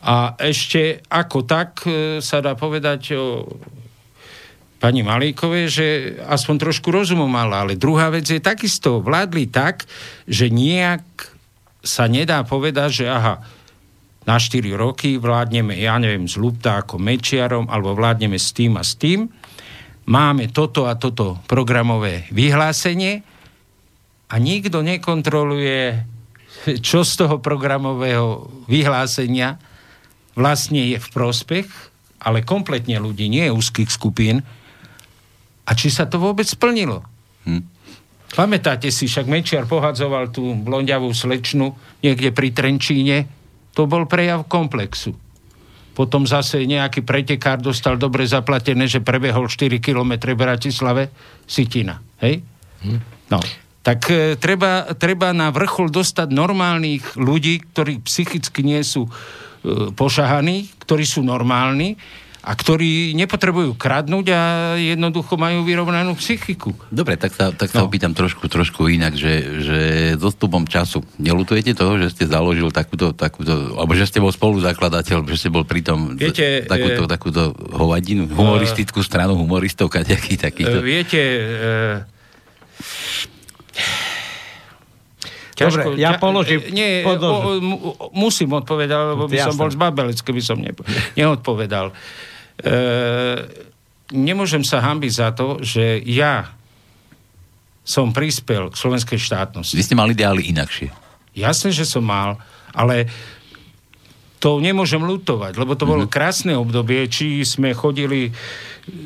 a ešte ako tak e, sa dá povedať o pani Malíkovej, že aspoň trošku rozumu mala, ale druhá vec je takisto, vládli tak, že nejak sa nedá povedať, že aha, na 4 roky vládneme, ja neviem, s Luptákom, Mečiarom, alebo vládneme s tým a s tým, máme toto a toto programové vyhlásenie a nikto nekontroluje, čo z toho programového vyhlásenia vlastne je v prospech, ale kompletne ľudí, nie úzkých skupín, a či sa to vôbec splnilo. Hm. Pamätáte si, však Mečiar pohadzoval tú blondiavú slečnu niekde pri Trenčíne, to bol prejav komplexu potom zase nejaký pretekár dostal dobre zaplatené, že prebehol 4 km v Bratislave, Sitina. Hej? Hm. No. Tak e, treba, treba na vrchol dostať normálnych ľudí, ktorí psychicky nie sú e, pošahaní, ktorí sú normálni a ktorí nepotrebujú kradnúť a jednoducho majú vyrovnanú psychiku. Dobre, tak sa, tak sa no. opýtam trošku, trošku inak, že, že s dostupom času nelutujete toho, že ste založil takúto, takúto alebo že ste bol spoluzakladateľ, že ste bol pritom viete, takúto, e, takúto hovadinu, humoristickú e, stranu humoristov, kaďaký takýto. Viete, e, Ťažko, Dobre, ja položím... Nie, o, o, musím odpovedať, lebo by Jasne. som bol zbabelec, keby som ne, neodpovedal. E, nemôžem sa hambiť za to, že ja som prispel k slovenskej štátnosti. Vy ste mali ideály inakšie. Jasne, že som mal, ale to nemôžem lutovať, lebo to bolo mm-hmm. krásne obdobie, či sme chodili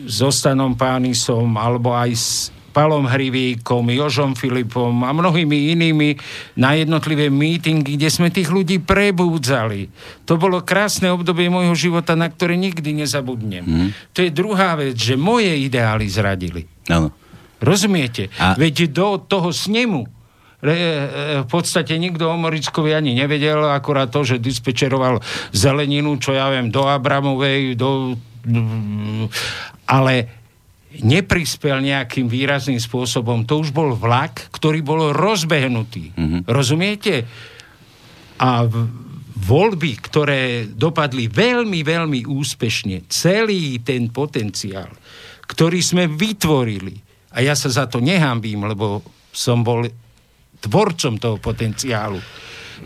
s Ostanom Pánisom, alebo aj s Palom Hrivíkom, Jožom Filipom a mnohými inými na jednotlivé mítingy, kde sme tých ľudí prebúdzali. To bolo krásne obdobie môjho života, na ktoré nikdy nezabudnem. Mm. To je druhá vec, že moje ideály zradili. Ano. Rozumiete? A... Veď do toho snemu Re, e, v podstate nikto o Morickovi ani nevedel, akurát to, že dispečeroval zeleninu, čo ja viem, do Abramovej, do... Ale neprispel nejakým výrazným spôsobom. To už bol vlak, ktorý bol rozbehnutý. Mm-hmm. Rozumiete? A voľby, ktoré dopadli veľmi, veľmi úspešne, celý ten potenciál, ktorý sme vytvorili, a ja sa za to nehambím, lebo som bol tvorcom toho potenciálu,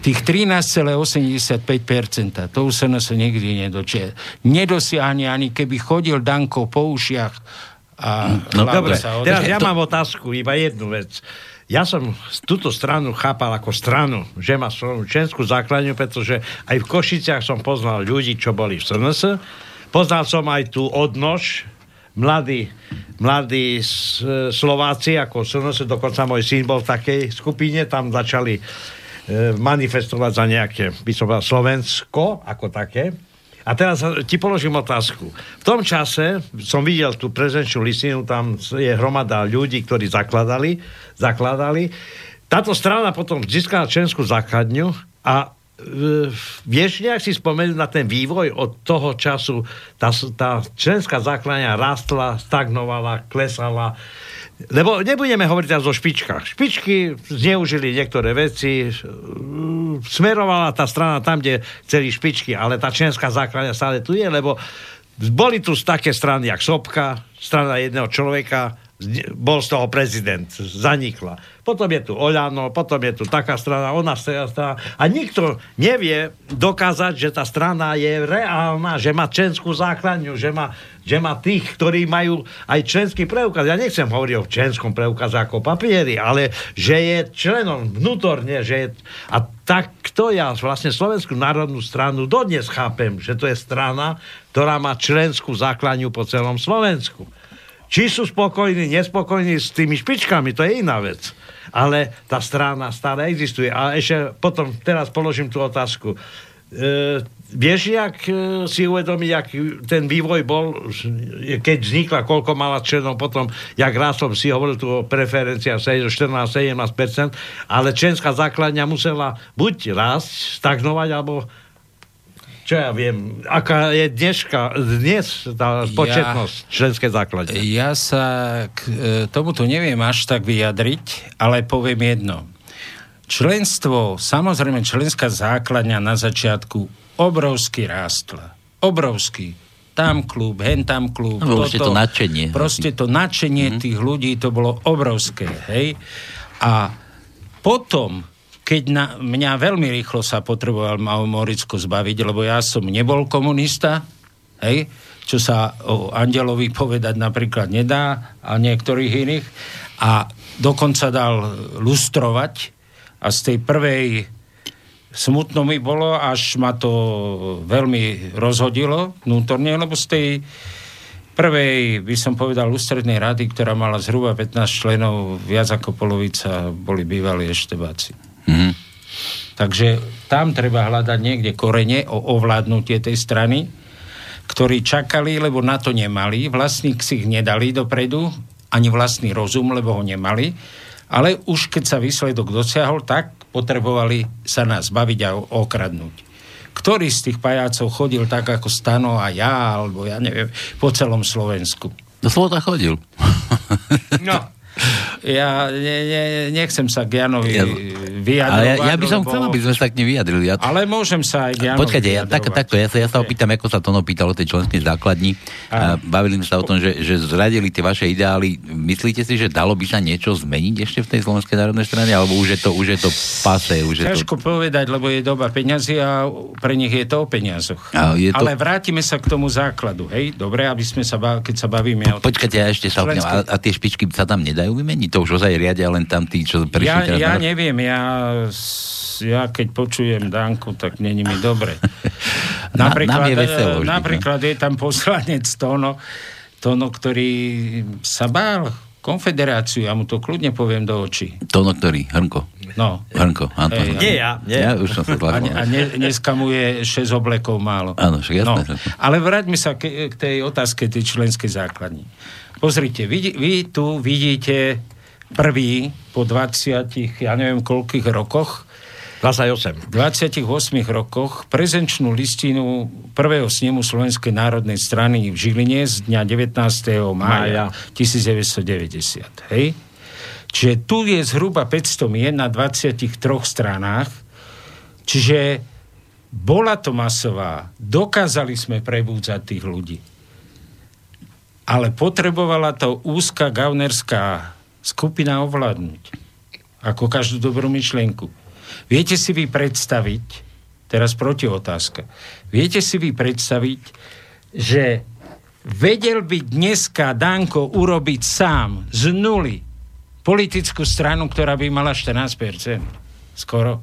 tých 13,85%, to už sa nás nikdy nedočie. Nedosiahne ani keby chodil Danko po ušiach a no, dobre, sa teraz ja mám otázku, iba jednu vec. Ja som túto stranu chápal ako stranu, že má svoju členskú základňu, pretože aj v Košiciach som poznal ľudí, čo boli v SNS. Poznal som aj tú odnož, mladí, mladí Slováci, ako SNS, dokonca môj syn bol v takej skupine, tam začali e, manifestovať za nejaké, by som povedal, Slovensko ako také. A teraz ti položím otázku. V tom čase som videl tú prezenčnú listinu, tam je hromada ľudí, ktorí zakladali, zakladali. Táto strana potom získala členskú základňu a vieš nejak si spomenúť na ten vývoj od toho času, tá, tá členská základňa rastla, stagnovala, klesala, lebo nebudeme hovoriť teraz o špičkách. Špičky zneužili niektoré veci, smerovala tá strana tam, kde chceli špičky, ale tá členská základňa stále tu je, lebo boli tu také strany, jak Sopka, strana jedného človeka, bol z toho prezident, zanikla. Potom je tu Oľano, potom je tu taká strana, ona strana. A nikto nevie dokázať, že tá strana je reálna, že má členskú základňu, že má, že má tých, ktorí majú aj členský preukaz. Ja nechcem hovoriť o členskom preukaze ako papieri, ale že je členom vnútorne, že je... A takto ja vlastne Slovenskú národnú stranu dodnes chápem, že to je strana, ktorá má členskú základňu po celom Slovensku. Či sú spokojní, nespokojní s tými špičkami, to je iná vec. Ale tá strana stále existuje. A ešte potom, teraz položím tú otázku. E, vieš, jak e, si uvedomiť, jak ten vývoj bol, keď vznikla, koľko mala členov potom, jak raz som si hovoril tu o preferenciách 14-17%, ale členská základňa musela buď raz stagnovať, alebo čo ja viem, aká je dneška, dnes tá početnosť ja, členskej základne? Ja sa k e, tomuto neviem až tak vyjadriť, ale poviem jedno. Členstvo, samozrejme členská základňa na začiatku obrovsky rástla. Obrovský. Tam klub, hen tam klub. No, toto, to nadšenie. Proste to nadšenie mm-hmm. tých ľudí, to bolo obrovské. Hej? A potom keď na, mňa veľmi rýchlo sa potreboval Moricko zbaviť, lebo ja som nebol komunista, hej, čo sa o Andelovi povedať napríklad nedá a niektorých iných. A dokonca dal lustrovať a z tej prvej smutno mi bolo, až ma to veľmi rozhodilo vnútorne, lebo z tej prvej, by som povedal, ústrednej rady, ktorá mala zhruba 15 členov, viac ako polovica boli bývalí eštebáci. Mm-hmm. Takže tam treba hľadať niekde korene o ovládnutie tej strany, ktorí čakali, lebo na to nemali. Vlastník si ich nedali dopredu, ani vlastný rozum, lebo ho nemali. Ale už keď sa výsledok dosiahol, tak potrebovali sa nás baviť a okradnúť. Ktorý z tých pajácov chodil tak ako Stano a ja, alebo ja neviem, po celom Slovensku? Do Slota chodil. No, ja ne, ne, nechcem sa k Janovi ja, vyjadrovať. Ale ja, ja by som lebo... chcel, aby sme sa tak nevyjadrili. Ja... Ale môžem sa aj k Janovi Počkajte, ja, tak, takto, ja sa, ja sa opýtam, ako sa Tono pýtal o tej členskej základni. A bavili sme sa o tom, že, že zradili tie vaše ideály. Myslíte si, že dalo by sa niečo zmeniť ešte v tej Slovenskej národnej strane? Alebo už je to, už je to pase? Už je Ťažko to... povedať, lebo je doba peňazí a pre nich je to o peniazoch. A je to... Ale vrátime sa k tomu základu, hej? Dobre, aby sme sa, keď sa bavíme o... Počkajte, ja ešte sa Slovenskej... a, a tie špičky sa tam nedajú vymeniť? To už ozaj riadia len tam tí, čo prišli ja, teraz ja na... neviem, ja, ja keď počujem Danku, tak není mi dobre. Napríklad, na, je, veselo, vždy, napríklad je tam poslanec Tono, Tono, ktorý sa bál konfederáciu, ja mu to kľudne poviem do očí. Tono ktorý? Hrnko? No. Hrnko, Anton. Nie ja, nie. Ja už som sa A, a ne, dneska mu je 6 oblekov málo. Áno, však jasné. No. Ale vráťme sa k, k tej otázke tej členskej základni. Pozrite, vy, vy tu vidíte prvý po 20, ja neviem koľkých rokoch, 28. 28 rokoch prezenčnú listinu prvého snemu Slovenskej národnej strany v Žiline z dňa 19. mája 1990. Hej? Čiže tu je zhruba 500 mien na 23 stranách, čiže bola to masová, dokázali sme prebúdzať tých ľudí. Ale potrebovala to úzka gaunerská skupina ovládnuť. Ako každú dobrú myšlienku. Viete si vy predstaviť, teraz proti otázka, viete si vy predstaviť, že vedel by dneska Danko urobiť sám z nuly politickú stranu, ktorá by mala 14%. Skoro.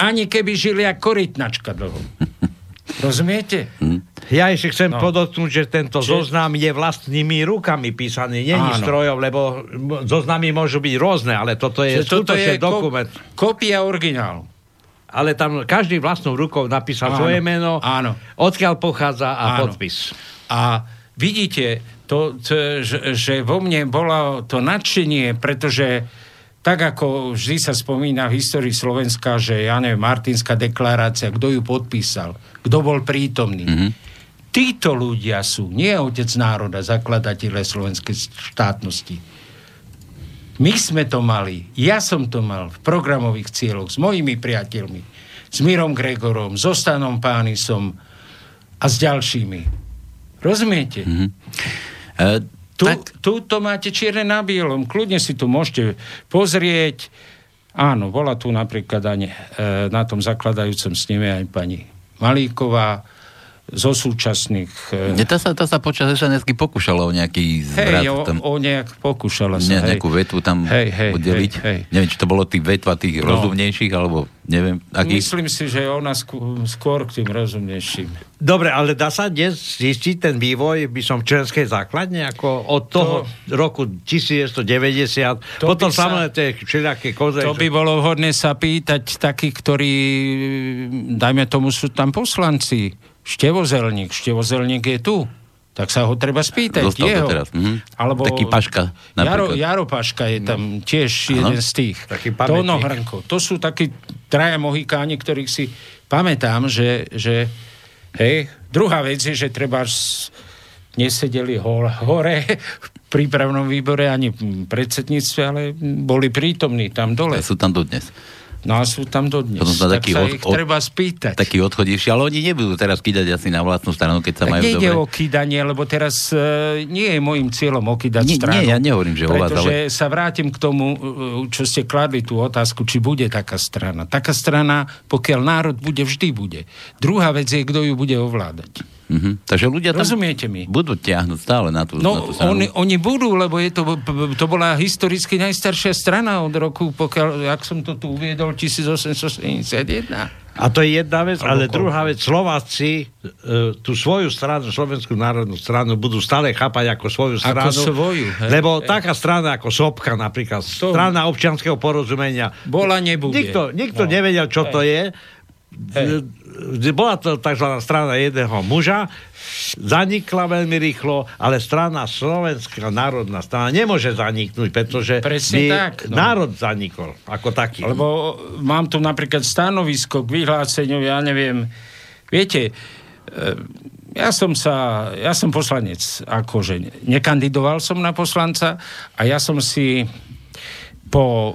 Ani keby žili ako korytnačka dlho. Rozumiete? Hm. Ja ešte chcem no. podotknúť, že tento Či... zoznam je vlastnými rukami písaný, není strojov, lebo zoznamy môžu byť rôzne, ale toto je toto skutočne je dokument. Ko- kopia originálu. Ale tam každý vlastnou rukou napísal áno. svoje meno, áno. odkiaľ pochádza a áno. podpis. A vidíte, to, to, že, že vo mne bolo to nadšenie, pretože tak ako vždy sa spomína v histórii Slovenska, že ja neviem, Martinská deklarácia, kto ju podpísal, kto bol prítomný. Mm-hmm. Títo ľudia sú nie otec národa, zakladateľe slovenskej štátnosti. My sme to mali, ja som to mal v programových cieľoch s mojimi priateľmi, s Mirom Gregorom, s Ostanom Pánisom a s ďalšími. Rozumiete? Mm-hmm. Uh... Tu, tak... tu to máte čierne na bielom. Kľudne si tu môžete pozrieť. Áno, bola tu napríklad ani e, na tom zakladajúcom sneme aj pani Malíková. Zo súčasných... Nie, tá, sa, tá sa počas sns pokúšala o nejaký zvrat. Hej, o, tam, o nejak pokúšala sa. ne, hej. nejakú vetvu tam Hej, hej, oddeliť. hej, hej. Neviem, či to bolo tých vetva tých No. rozumnejších, alebo neviem, akých. Myslím si, že ona skôr, k tým rozumnejším. Dobre, ale dá sa dnes zistiť ten vývoj, by som v členskej základne, ako od toho to, roku 1990, To potom sa- samé tie všelijaké koze. To by bolo vhodné sa pýtať takých, ktorí, dajme tomu, sú tam poslanci. Števozelník, Števozelník je tu. Tak sa ho treba spýtať. Dostal to jeho. teraz, mhm. Alebo Taký Paška, Jaro, napríklad. Jaro Paška je tam tiež Áno. jeden z tých. Taký pamätník. Tono Hrnko. To sú takí traja mohikáni, ktorých si pamätám, že, že hej, druhá vec je, že treba nesedeli hol, hore v prípravnom výbore ani v predsedníctve, ale boli prítomní tam dole. Sú tam dodnes. No a sú tam dodnes. Potom tak taký sa od- ich od- treba spýtať. Takí odchodivší, ale oni nebudú teraz kýdať asi na vlastnú stranu, keď sa tak majú dobre. o kýdanie, lebo teraz e, nie je môjim cieľom okýdať Nie- stranu. nie, ja nehovorím, že o vás, Pretože sa vrátim k tomu, e, čo ste kladli tú otázku, či bude taká strana. Taká strana, pokiaľ národ bude, vždy bude. Druhá vec je, kto ju bude ovládať. Mhm. Takže ľudia tam Rozumiete mi? budú tiahnuť stále na tú, na No, tú stranu. oni, oni budú, lebo je to, to bola historicky najstaršia strana od roku, pokiaľ, jak som to tu uviedol, 1871. A to je jedna vec, ale druhá vec, Slováci e, tú svoju stranu, Slovenskú národnú stranu, budú stále chápať ako svoju Ako stranu. svoju, hej. Lebo taká strana ako Sopka napríklad, To- strana občianského porozumenia. Bola, nebude. Nikto, nikto No. nevedel, čo Hej. to je. Hej. E, Bola to tzv. strana jedného muža, zanikla veľmi rýchlo, ale strana Slovenská národná strana nemôže zaniknúť, pretože Presne tak, no. národ zanikol ako taký. Lebo mám tu napríklad stanovisko k vyhláseniu, ja neviem, viete, e, ja som sa, ja som poslanec, akože nekandidoval som na poslanca a ja som si po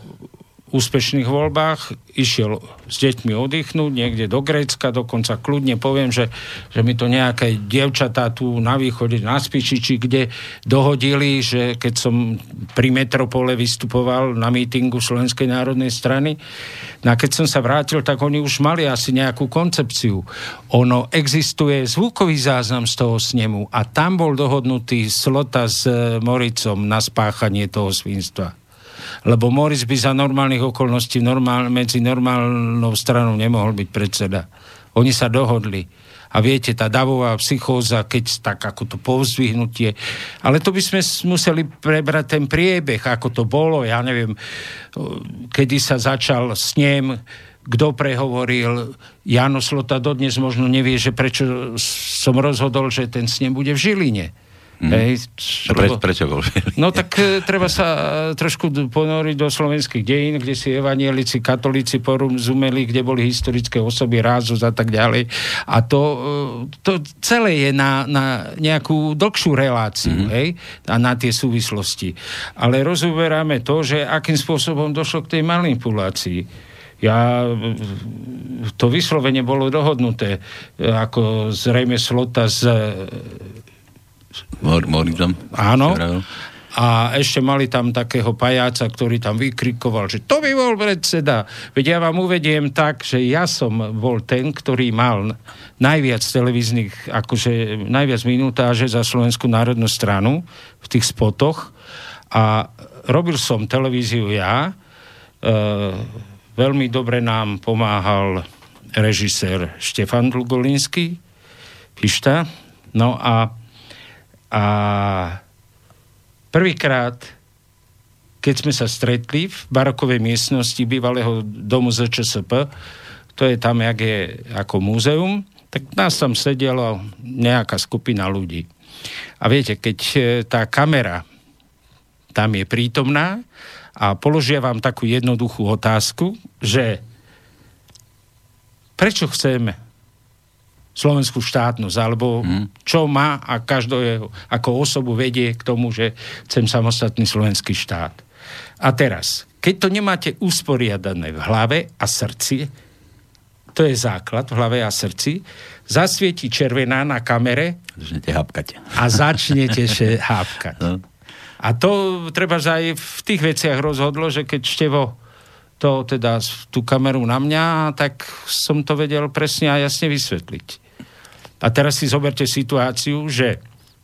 úspešných voľbách išiel s deťmi oddychnúť niekde do Grécka, dokonca kľudne poviem, že, že mi to nejaké dievčatá tu na východe, na Spičiči, kde dohodili, že keď som pri Metropole vystupoval na mítingu Slovenskej národnej strany, no a keď som sa vrátil, tak oni už mali asi nejakú koncepciu. Ono existuje zvukový záznam z toho snemu a tam bol dohodnutý Slota s e, Moricom na spáchanie toho svinstva lebo Moris by za normálnych okolností normál, medzi normálnou stranou nemohol byť predseda. Oni sa dohodli. A viete, tá davová psychóza, keď tak ako to povzdvihnutie, ale to by sme s- museli prebrať ten priebeh, ako to bolo, ja neviem, kedy sa začal snem, kto prehovoril. Jano Slota dodnes možno nevie, že prečo som rozhodol, že ten snem bude v Žiline. Mm. Hej, A Pre, prečo bol? No tak e, treba sa e, trošku ponoriť do slovenských dejín, kde si evanielici, katolíci porozumeli, kde boli historické osoby, Rázus a tak ďalej. A to, e, to celé je na, na nejakú dlhšiu reláciu, mm-hmm. hej, a na tie súvislosti. Ale rozoberáme to, že akým spôsobom došlo k tej manipulácii. Ja, e, to vyslovene bolo dohodnuté, e, ako zrejme Slota z Mor, Morizom? Áno. A ešte mali tam takého pajáca, ktorý tam vykrikoval, že to by bol predseda. Veď ja vám uvediem tak, že ja som bol ten, ktorý mal najviac televíznych, akože najviac minutáže za Slovenskú národnú stranu v tých spotoch a robil som televíziu ja. E, veľmi dobre nám pomáhal režisér Štefan Dlugolinský, Pišta. No a a prvýkrát, keď sme sa stretli v barokovej miestnosti bývalého domu ZČSP, to je tam, jak je ako múzeum, tak nás tam sedela nejaká skupina ľudí. A viete, keď e, tá kamera tam je prítomná a položia vám takú jednoduchú otázku, že prečo chceme slovenskú štátnosť, alebo čo má a každého ako osobu vedie k tomu, že chcem samostatný slovenský štát. A teraz, keď to nemáte usporiadané v hlave a srdci, to je základ v hlave a srdci, zasvieti červená na kamere Začnete hapkať. a začnete hápkať. No. A to treba aj v tých veciach rozhodlo, že keď Števo to teda tú kameru na mňa, tak som to vedel presne a jasne vysvetliť. A teraz si zoberte situáciu, že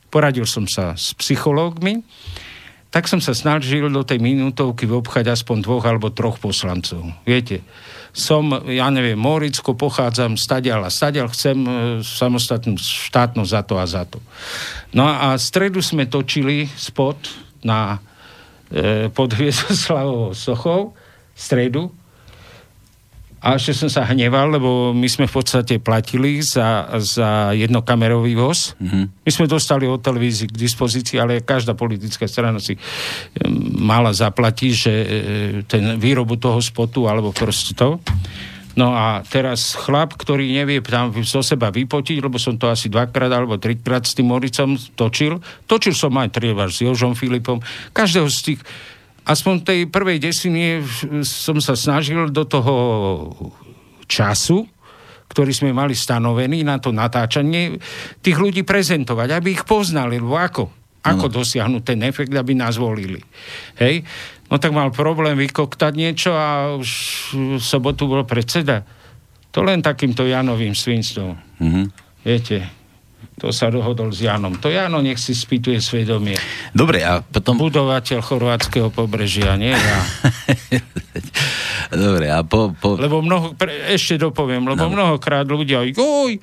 poradil som sa s psychológmi, tak som sa snažil do tej minútovky obchať aspoň dvoch alebo troch poslancov. Viete, som, ja neviem, Moricko, pochádzam stadiaľ a stadiaľ, chcem e, samostatnú štátnosť za to a za to. No a stredu sme točili spot na e, pod Hviezdoslavovou sochou, stredu, a ešte som sa hneval, lebo my sme v podstate platili za, za jednokamerový voz. Mm-hmm. My sme dostali od televízii k dispozícii, ale každá politická strana si mala zaplatiť, že e, ten výrobu toho spotu, alebo proste to. No a teraz chlap, ktorý nevie tam zo seba vypotiť, lebo som to asi dvakrát alebo trikrát s tým Moricom točil. Točil som aj trievaž s Jožom Filipom. Každého z tých aspoň tej prvej desiny som sa snažil do toho času, ktorý sme mali stanovený na to natáčanie, tých ľudí prezentovať, aby ich poznali, lebo ako? Ako no. dosiahnuť ten efekt, aby nás volili. Hej? No tak mal problém vykoktať niečo a už v sobotu bol predseda. To len takýmto Janovým svinstvom. Mm-hmm. Viete, to sa dohodol s Janom. To Jano nech si spýtuje svedomie. Dobre, a potom... Budovateľ chorvátskeho pobrežia, nie ja. Dobre, a po... po... Lebo mnoho, pre, ešte dopoviem, lebo no. mnohokrát ľudia oj,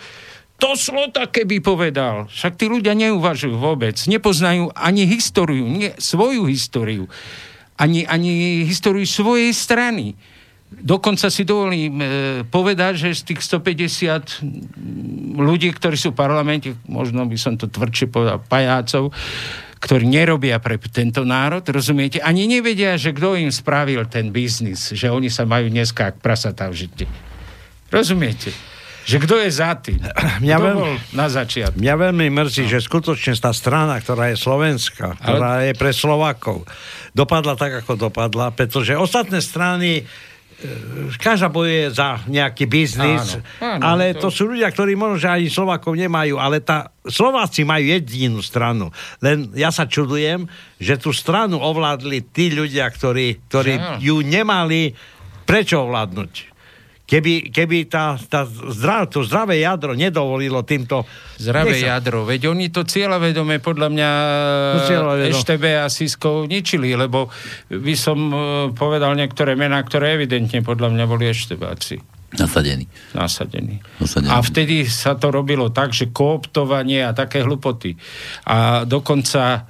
to Slota keby povedal. Však tí ľudia neuvažujú vôbec. Nepoznajú ani históriu, nie, svoju históriu. Ani, ani históriu svojej strany. Dokonca si dovolím e, povedať, že z tých 150 ľudí, ktorí sú v parlamente, možno by som to tvrdšie povedal, pajácov, ktorí nerobia pre tento národ, rozumiete? Ani nevedia, že kto im spravil ten biznis, že oni sa majú dneska ak prasatá v žite. Rozumiete? Že kto je za tým? Mňa kto veľmi, bol na začiatku? Mňa veľmi mrzí, no. že skutočne tá strana, ktorá je slovenská, ktorá Ale... je pre Slovakov, dopadla tak, ako dopadla, pretože ostatné strany každá bojuje za nejaký biznis, áno, áno, ale to... to sú ľudia, ktorí možno, že ani Slovakov nemajú, ale tá, Slováci majú jedinú stranu. Len ja sa čudujem, že tú stranu ovládli tí ľudia, ktorí, ktorí ju nemali prečo ovládnuť. Keby, keby tá, tá zdrav, to zdravé jadro nedovolilo týmto... Zdravé sa... jadro, veď oni to cieľavedome podľa mňa Eštebe a Sisko ničili, lebo by som uh, povedal niektoré mená, ktoré evidentne podľa mňa boli Eštebáci. Nasadení. Nasadení. Nasadení. A vtedy sa to robilo tak, že kooptovanie a také hlupoty. A dokonca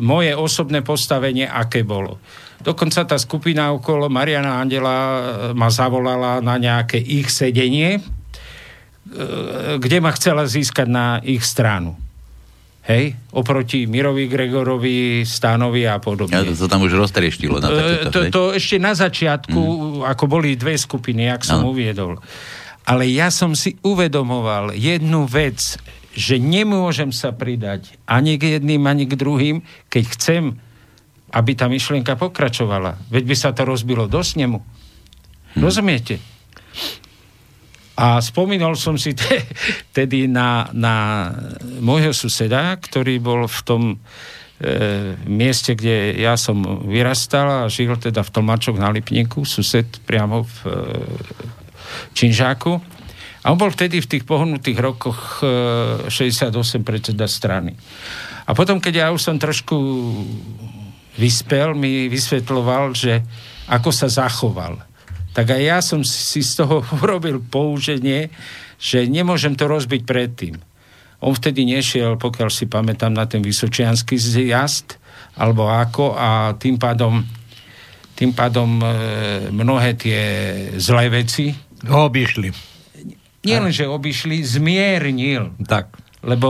moje osobné postavenie, aké bolo Dokonca tá skupina okolo Mariana Andela e, ma zavolala na nejaké ich sedenie, e, kde ma chcela získať na ich stranu. Hej, oproti Mirovi Gregorovi, Stánovi a podobne. Ja, to sa tam už roztrieštilo. Na takéto, to, to ešte na začiatku, mm. ako boli dve skupiny, jak som no. uviedol. Ale ja som si uvedomoval jednu vec, že nemôžem sa pridať ani k jedným, ani k druhým, keď chcem aby tá myšlienka pokračovala. Veď by sa to rozbilo do snemu. Hm. Rozumiete? A spomínal som si te, tedy na, na môjho suseda, ktorý bol v tom e, mieste, kde ja som vyrastal a žil teda v Tlmačoch na Lipníku, sused priamo v e, Činžáku. A on bol vtedy v tých pohnutých rokoch e, 68 predseda strany. A potom, keď ja už som trošku vyspel, mi vysvetloval, že ako sa zachoval. Tak aj ja som si z toho urobil použenie, že nemôžem to rozbiť predtým. On vtedy nešiel, pokiaľ si pamätám, na ten vysočianský zjazd, alebo ako, a tým pádom, tým pádom e, mnohé tie zlé veci... Ho obišli. Nie len, že obišli, zmiernil. Tak lebo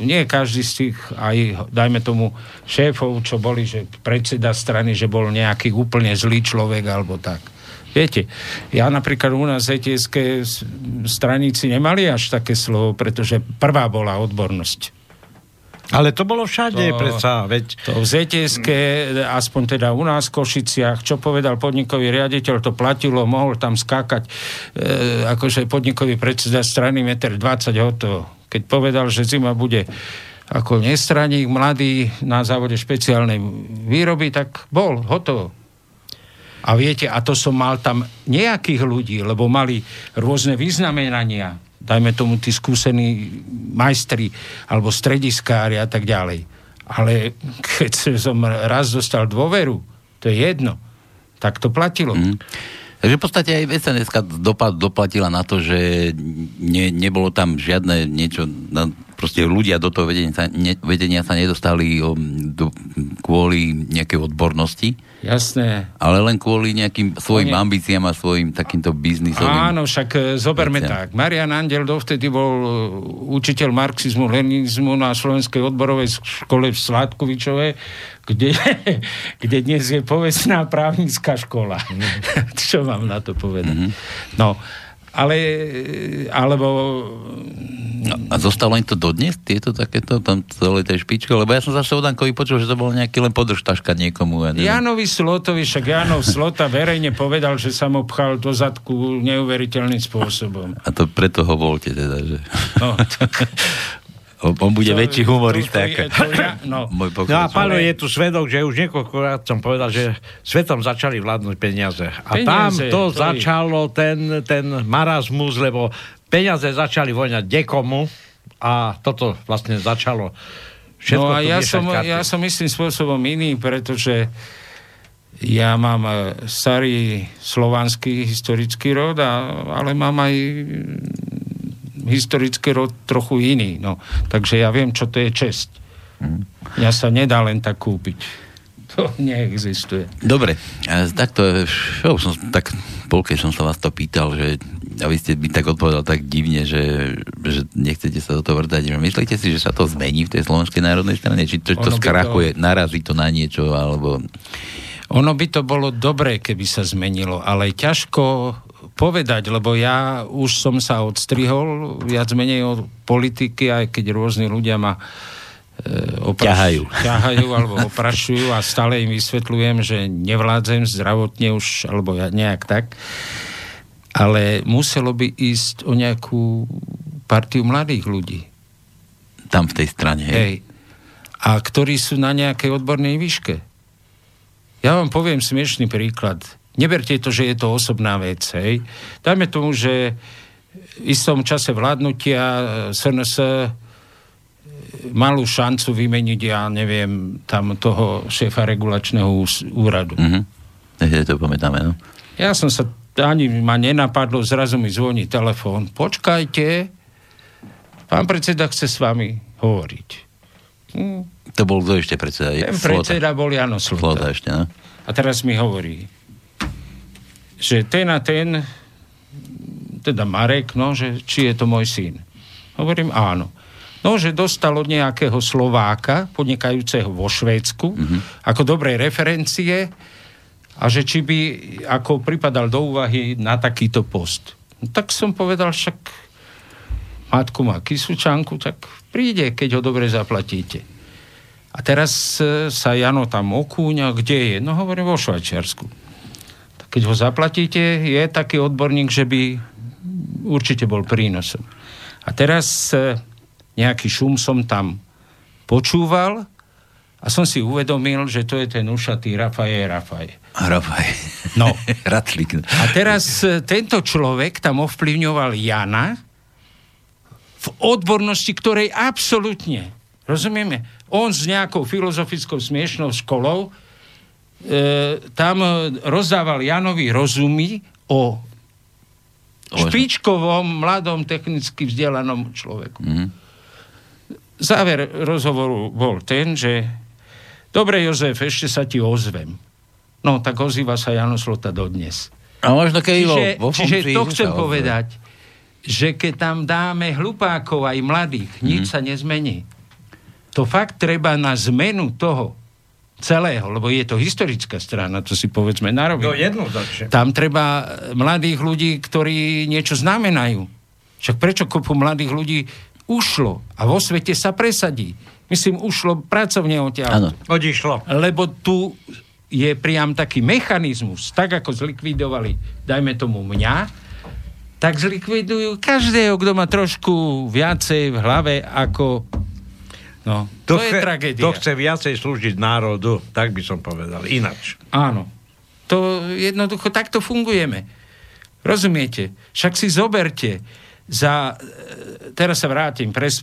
nie každý z tých, aj dajme tomu šéfov, čo boli, že predseda strany, že bol nejaký úplne zlý človek alebo tak. Viete, ja napríklad u nás etieskej straníci nemali až také slovo, pretože prvá bola odbornosť. Ale to bolo všade, to, predsa, veď... To v zts aspoň teda u nás v Košiciach, čo povedal podnikový riaditeľ, to platilo, mohol tam skákať, e, akože podnikový predseda strany 1,20 m hotovo keď povedal, že zima bude ako nestraník mladý na závode špeciálnej výroby, tak bol, hotovo. A viete, a to som mal tam nejakých ľudí, lebo mali rôzne vyznamenania. dajme tomu tí skúsení majstri alebo strediskári a tak ďalej. Ale keď som raz dostal dôveru, to je jedno, tak to platilo. Mm. Takže v podstate aj SNS doplatila na to, že ne, nebolo tam žiadne niečo, proste ľudia do toho vedenia sa, ne, vedenia sa nedostali o, do, kvôli nejakej odbornosti. Jasné. Ale len kvôli nejakým svojim Oni... ambíciám a svojim takýmto biznisovým... Áno, však e, zoberme veciam. tak. Marian Andel dovtedy bol e, učiteľ marxizmu, leninizmu na Slovenskej odborovej škole v Sládkovičove, kde, kde dnes je povestná právnická škola. Mm. Čo mám na to povedať? Mm-hmm. No, ale, alebo... No, a zostalo im to dodnes, tieto takéto, tam celé tej špičke? Lebo ja som zase od Ankovi počul, že to bol nejaký len podržtaška niekomu. Ja Janovi Slotovi, však Janov Slota verejne povedal, že sa mu pchal do zadku neuveriteľným spôsobom. A to preto ho volte teda, že... No, tak... On, bude to, väčší humorista. To, to, to, ja, no. Môj no a Pálo, je tu svedok, že už niekoľkokrát som povedal, že svetom začali vládnuť peniaze. A peniaze, tam to, to začalo, ten, ten marazmus, lebo peniaze začali voňať dekomu a toto vlastne začalo všetko No a ja som, ja som istým spôsobom iný, pretože ja mám e, starý slovanský historický rod, a, ale mám aj historický rod trochu iný. No. Takže ja viem, čo to je česť. Mm. Ja sa nedá len tak kúpiť. To neexistuje. Dobre, takto, čo som, tak polke som sa vás to pýtal, že a vy ste mi tak odpovedal tak divne, že, že nechcete sa do toho vrtať. Myslíte si, že sa to zmení v tej Slovenskej národnej strane? Či to, to skrachuje, to... narazí to na niečo, alebo... Ono by to bolo dobré, keby sa zmenilo, ale ťažko povedať, lebo ja už som sa odstrihol viac menej od politiky, aj keď rôzni ľudia ma e, opraš- ťahajú. ťahajú alebo oprašujú a stále im vysvetľujem, že nevládzem zdravotne už, alebo ja nejak tak. Ale muselo by ísť o nejakú partiu mladých ľudí. Tam v tej strane, hej? hej. A ktorí sú na nejakej odbornej výške. Ja vám poviem smiešný príklad. Neberte to, že je to osobná vec. Hej. Dajme tomu, že v istom čase vládnutia SNS malú šancu vymeniť, ja neviem, tam toho šéfa regulačného úradu. Mm-hmm. to pamätáme, no? Ja som sa, ani ma nenapadlo, zrazu mi zvoní telefón. Počkajte, pán predseda chce s vami hovoriť. Hm. To bol kto ešte predseda? Ten predseda bol Jano Slota. Slota ešte, no? A teraz mi hovorí, že ten a ten, teda Marek, no, že či je to môj syn. Hovorím áno. No, že dostal od nejakého Slováka, podnikajúceho vo Švédsku, mm-hmm. ako dobré referencie a že či by ako pripadal do úvahy na takýto post. No, tak som povedal, však matku má kysučanku, tak príde, keď ho dobre zaplatíte. A teraz e, sa Jano tam okúňa, kde je? No hovorím vo Švajčiarsku keď ho zaplatíte, je taký odborník, že by určite bol prínosom. A teraz e, nejaký šum som tam počúval a som si uvedomil, že to je ten ušatý Rafaje Rafaje. Rafaje. No. Ratlík. A teraz e, tento človek tam ovplyvňoval Jana v odbornosti, ktorej absolútne, rozumieme, on s nejakou filozofickou smiešnou školou tam rozdával Janovi rozumy o špičkovom, mladom, technicky vzdelanom človeku. Mm-hmm. Záver rozhovoru bol ten, že dobre, Jozef, ešte sa ti ozvem. No, tak ozýva sa Jano Slota dodnes. A možno keď čiže, vo, vo čiže to chcem povedať, že keď tam dáme hlupákov aj mladých, mm-hmm. nič sa nezmení. To fakt treba na zmenu toho, celého, lebo je to historická strana, to si povedzme na rovinu. No Tam treba mladých ľudí, ktorí niečo znamenajú. Však prečo kopu mladých ľudí ušlo a vo svete sa presadí? Myslím, ušlo pracovne odtiaľ. Odišlo. Lebo tu je priam taký mechanizmus, tak ako zlikvidovali, dajme tomu mňa, tak zlikvidujú každého, kto má trošku viacej v hlave ako No, to, to je chce, tragédia. To chce viacej slúžiť národu, tak by som povedal, inač. Áno. To jednoducho takto fungujeme. Rozumiete? Však si zoberte, za... e, Teraz sa vrátim, pres,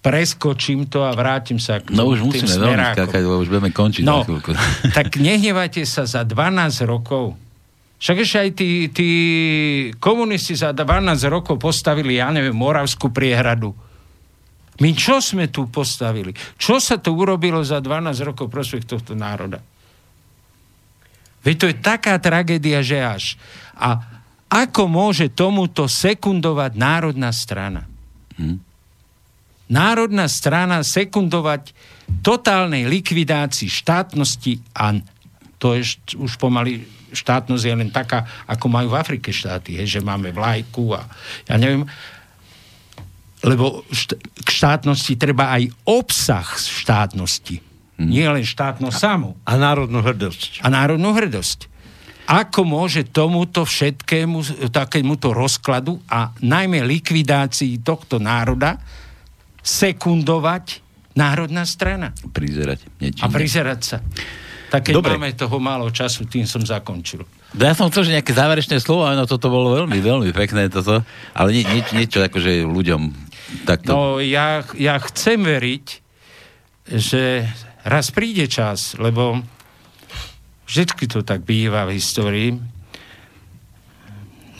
preskočím to a vrátim sa k No už musíme veľmi skákať, lebo už budeme končiť No, tak nehnevajte sa za 12 rokov. Však ešte aj tí, tí komunisti za 12 rokov postavili, ja neviem, Moravskú priehradu. My čo sme tu postavili? Čo sa to urobilo za 12 rokov prospech tohto národa? Veď to je taká tragédia, že až. A ako môže tomuto sekundovať Národná strana? Národná strana sekundovať totálnej likvidácii štátnosti a to je už pomaly štátnosť je len taká, ako majú v Afrike štáty, hej, že máme vlajku a ja neviem, lebo št- k štátnosti treba aj obsah štátnosti. Nie len štátnosť samú A národnú hrdosť. a národnú hrdosť. Ako môže tomuto všetkému, takémuto rozkladu a najmä likvidácii tohto národa sekundovať národná strana Prizerať niečím. a prizerať sa. Tak keď Dobre. máme toho málo času, tým som zakončil. No Ja som chcel, že nejaké záverečné slovo, no toto bolo veľmi, veľmi pekné toto, ale nie, nie, niečo akože ľuďom takto... No ja, ja chcem veriť, že raz príde čas, lebo vždy to tak býva v histórii,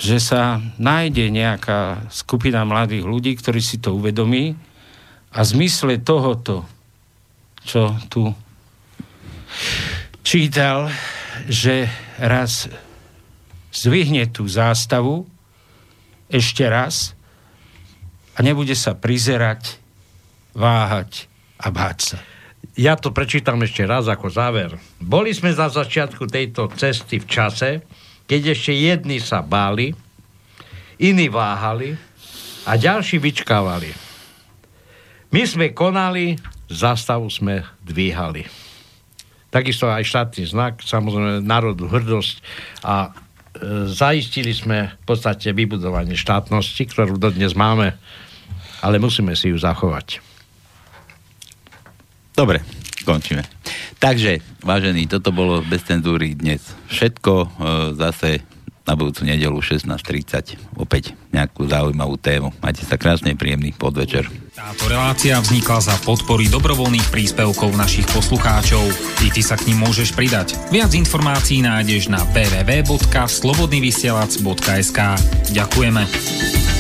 že sa nájde nejaká skupina mladých ľudí, ktorí si to uvedomí a v zmysle tohoto, čo tu čítal, že raz zdvihne tú zástavu ešte raz a nebude sa prizerať, váhať a báť sa. Ja to prečítam ešte raz ako záver. Boli sme na začiatku tejto cesty v čase, keď ešte jedni sa báli, iní váhali a ďalší vyčkávali. My sme konali, zastavu sme dvíhali. Takisto aj štátny znak, samozrejme národnú hrdosť a e, zaistili sme v podstate vybudovanie štátnosti, ktorú dodnes máme, ale musíme si ju zachovať. Dobre, končíme. Takže, vážení, toto bolo bez cenzúry dnes všetko. E, zase na budúcu nedelu 16.30 opäť nejakú zaujímavú tému. Majte sa krásne, príjemný podvečer. Táto relácia vznikla za podpory dobrovoľných príspevkov našich poslucháčov. I ty sa k ním môžeš pridať. Viac informácií nájdeš na www.slobodnyvysielac.sk Ďakujeme.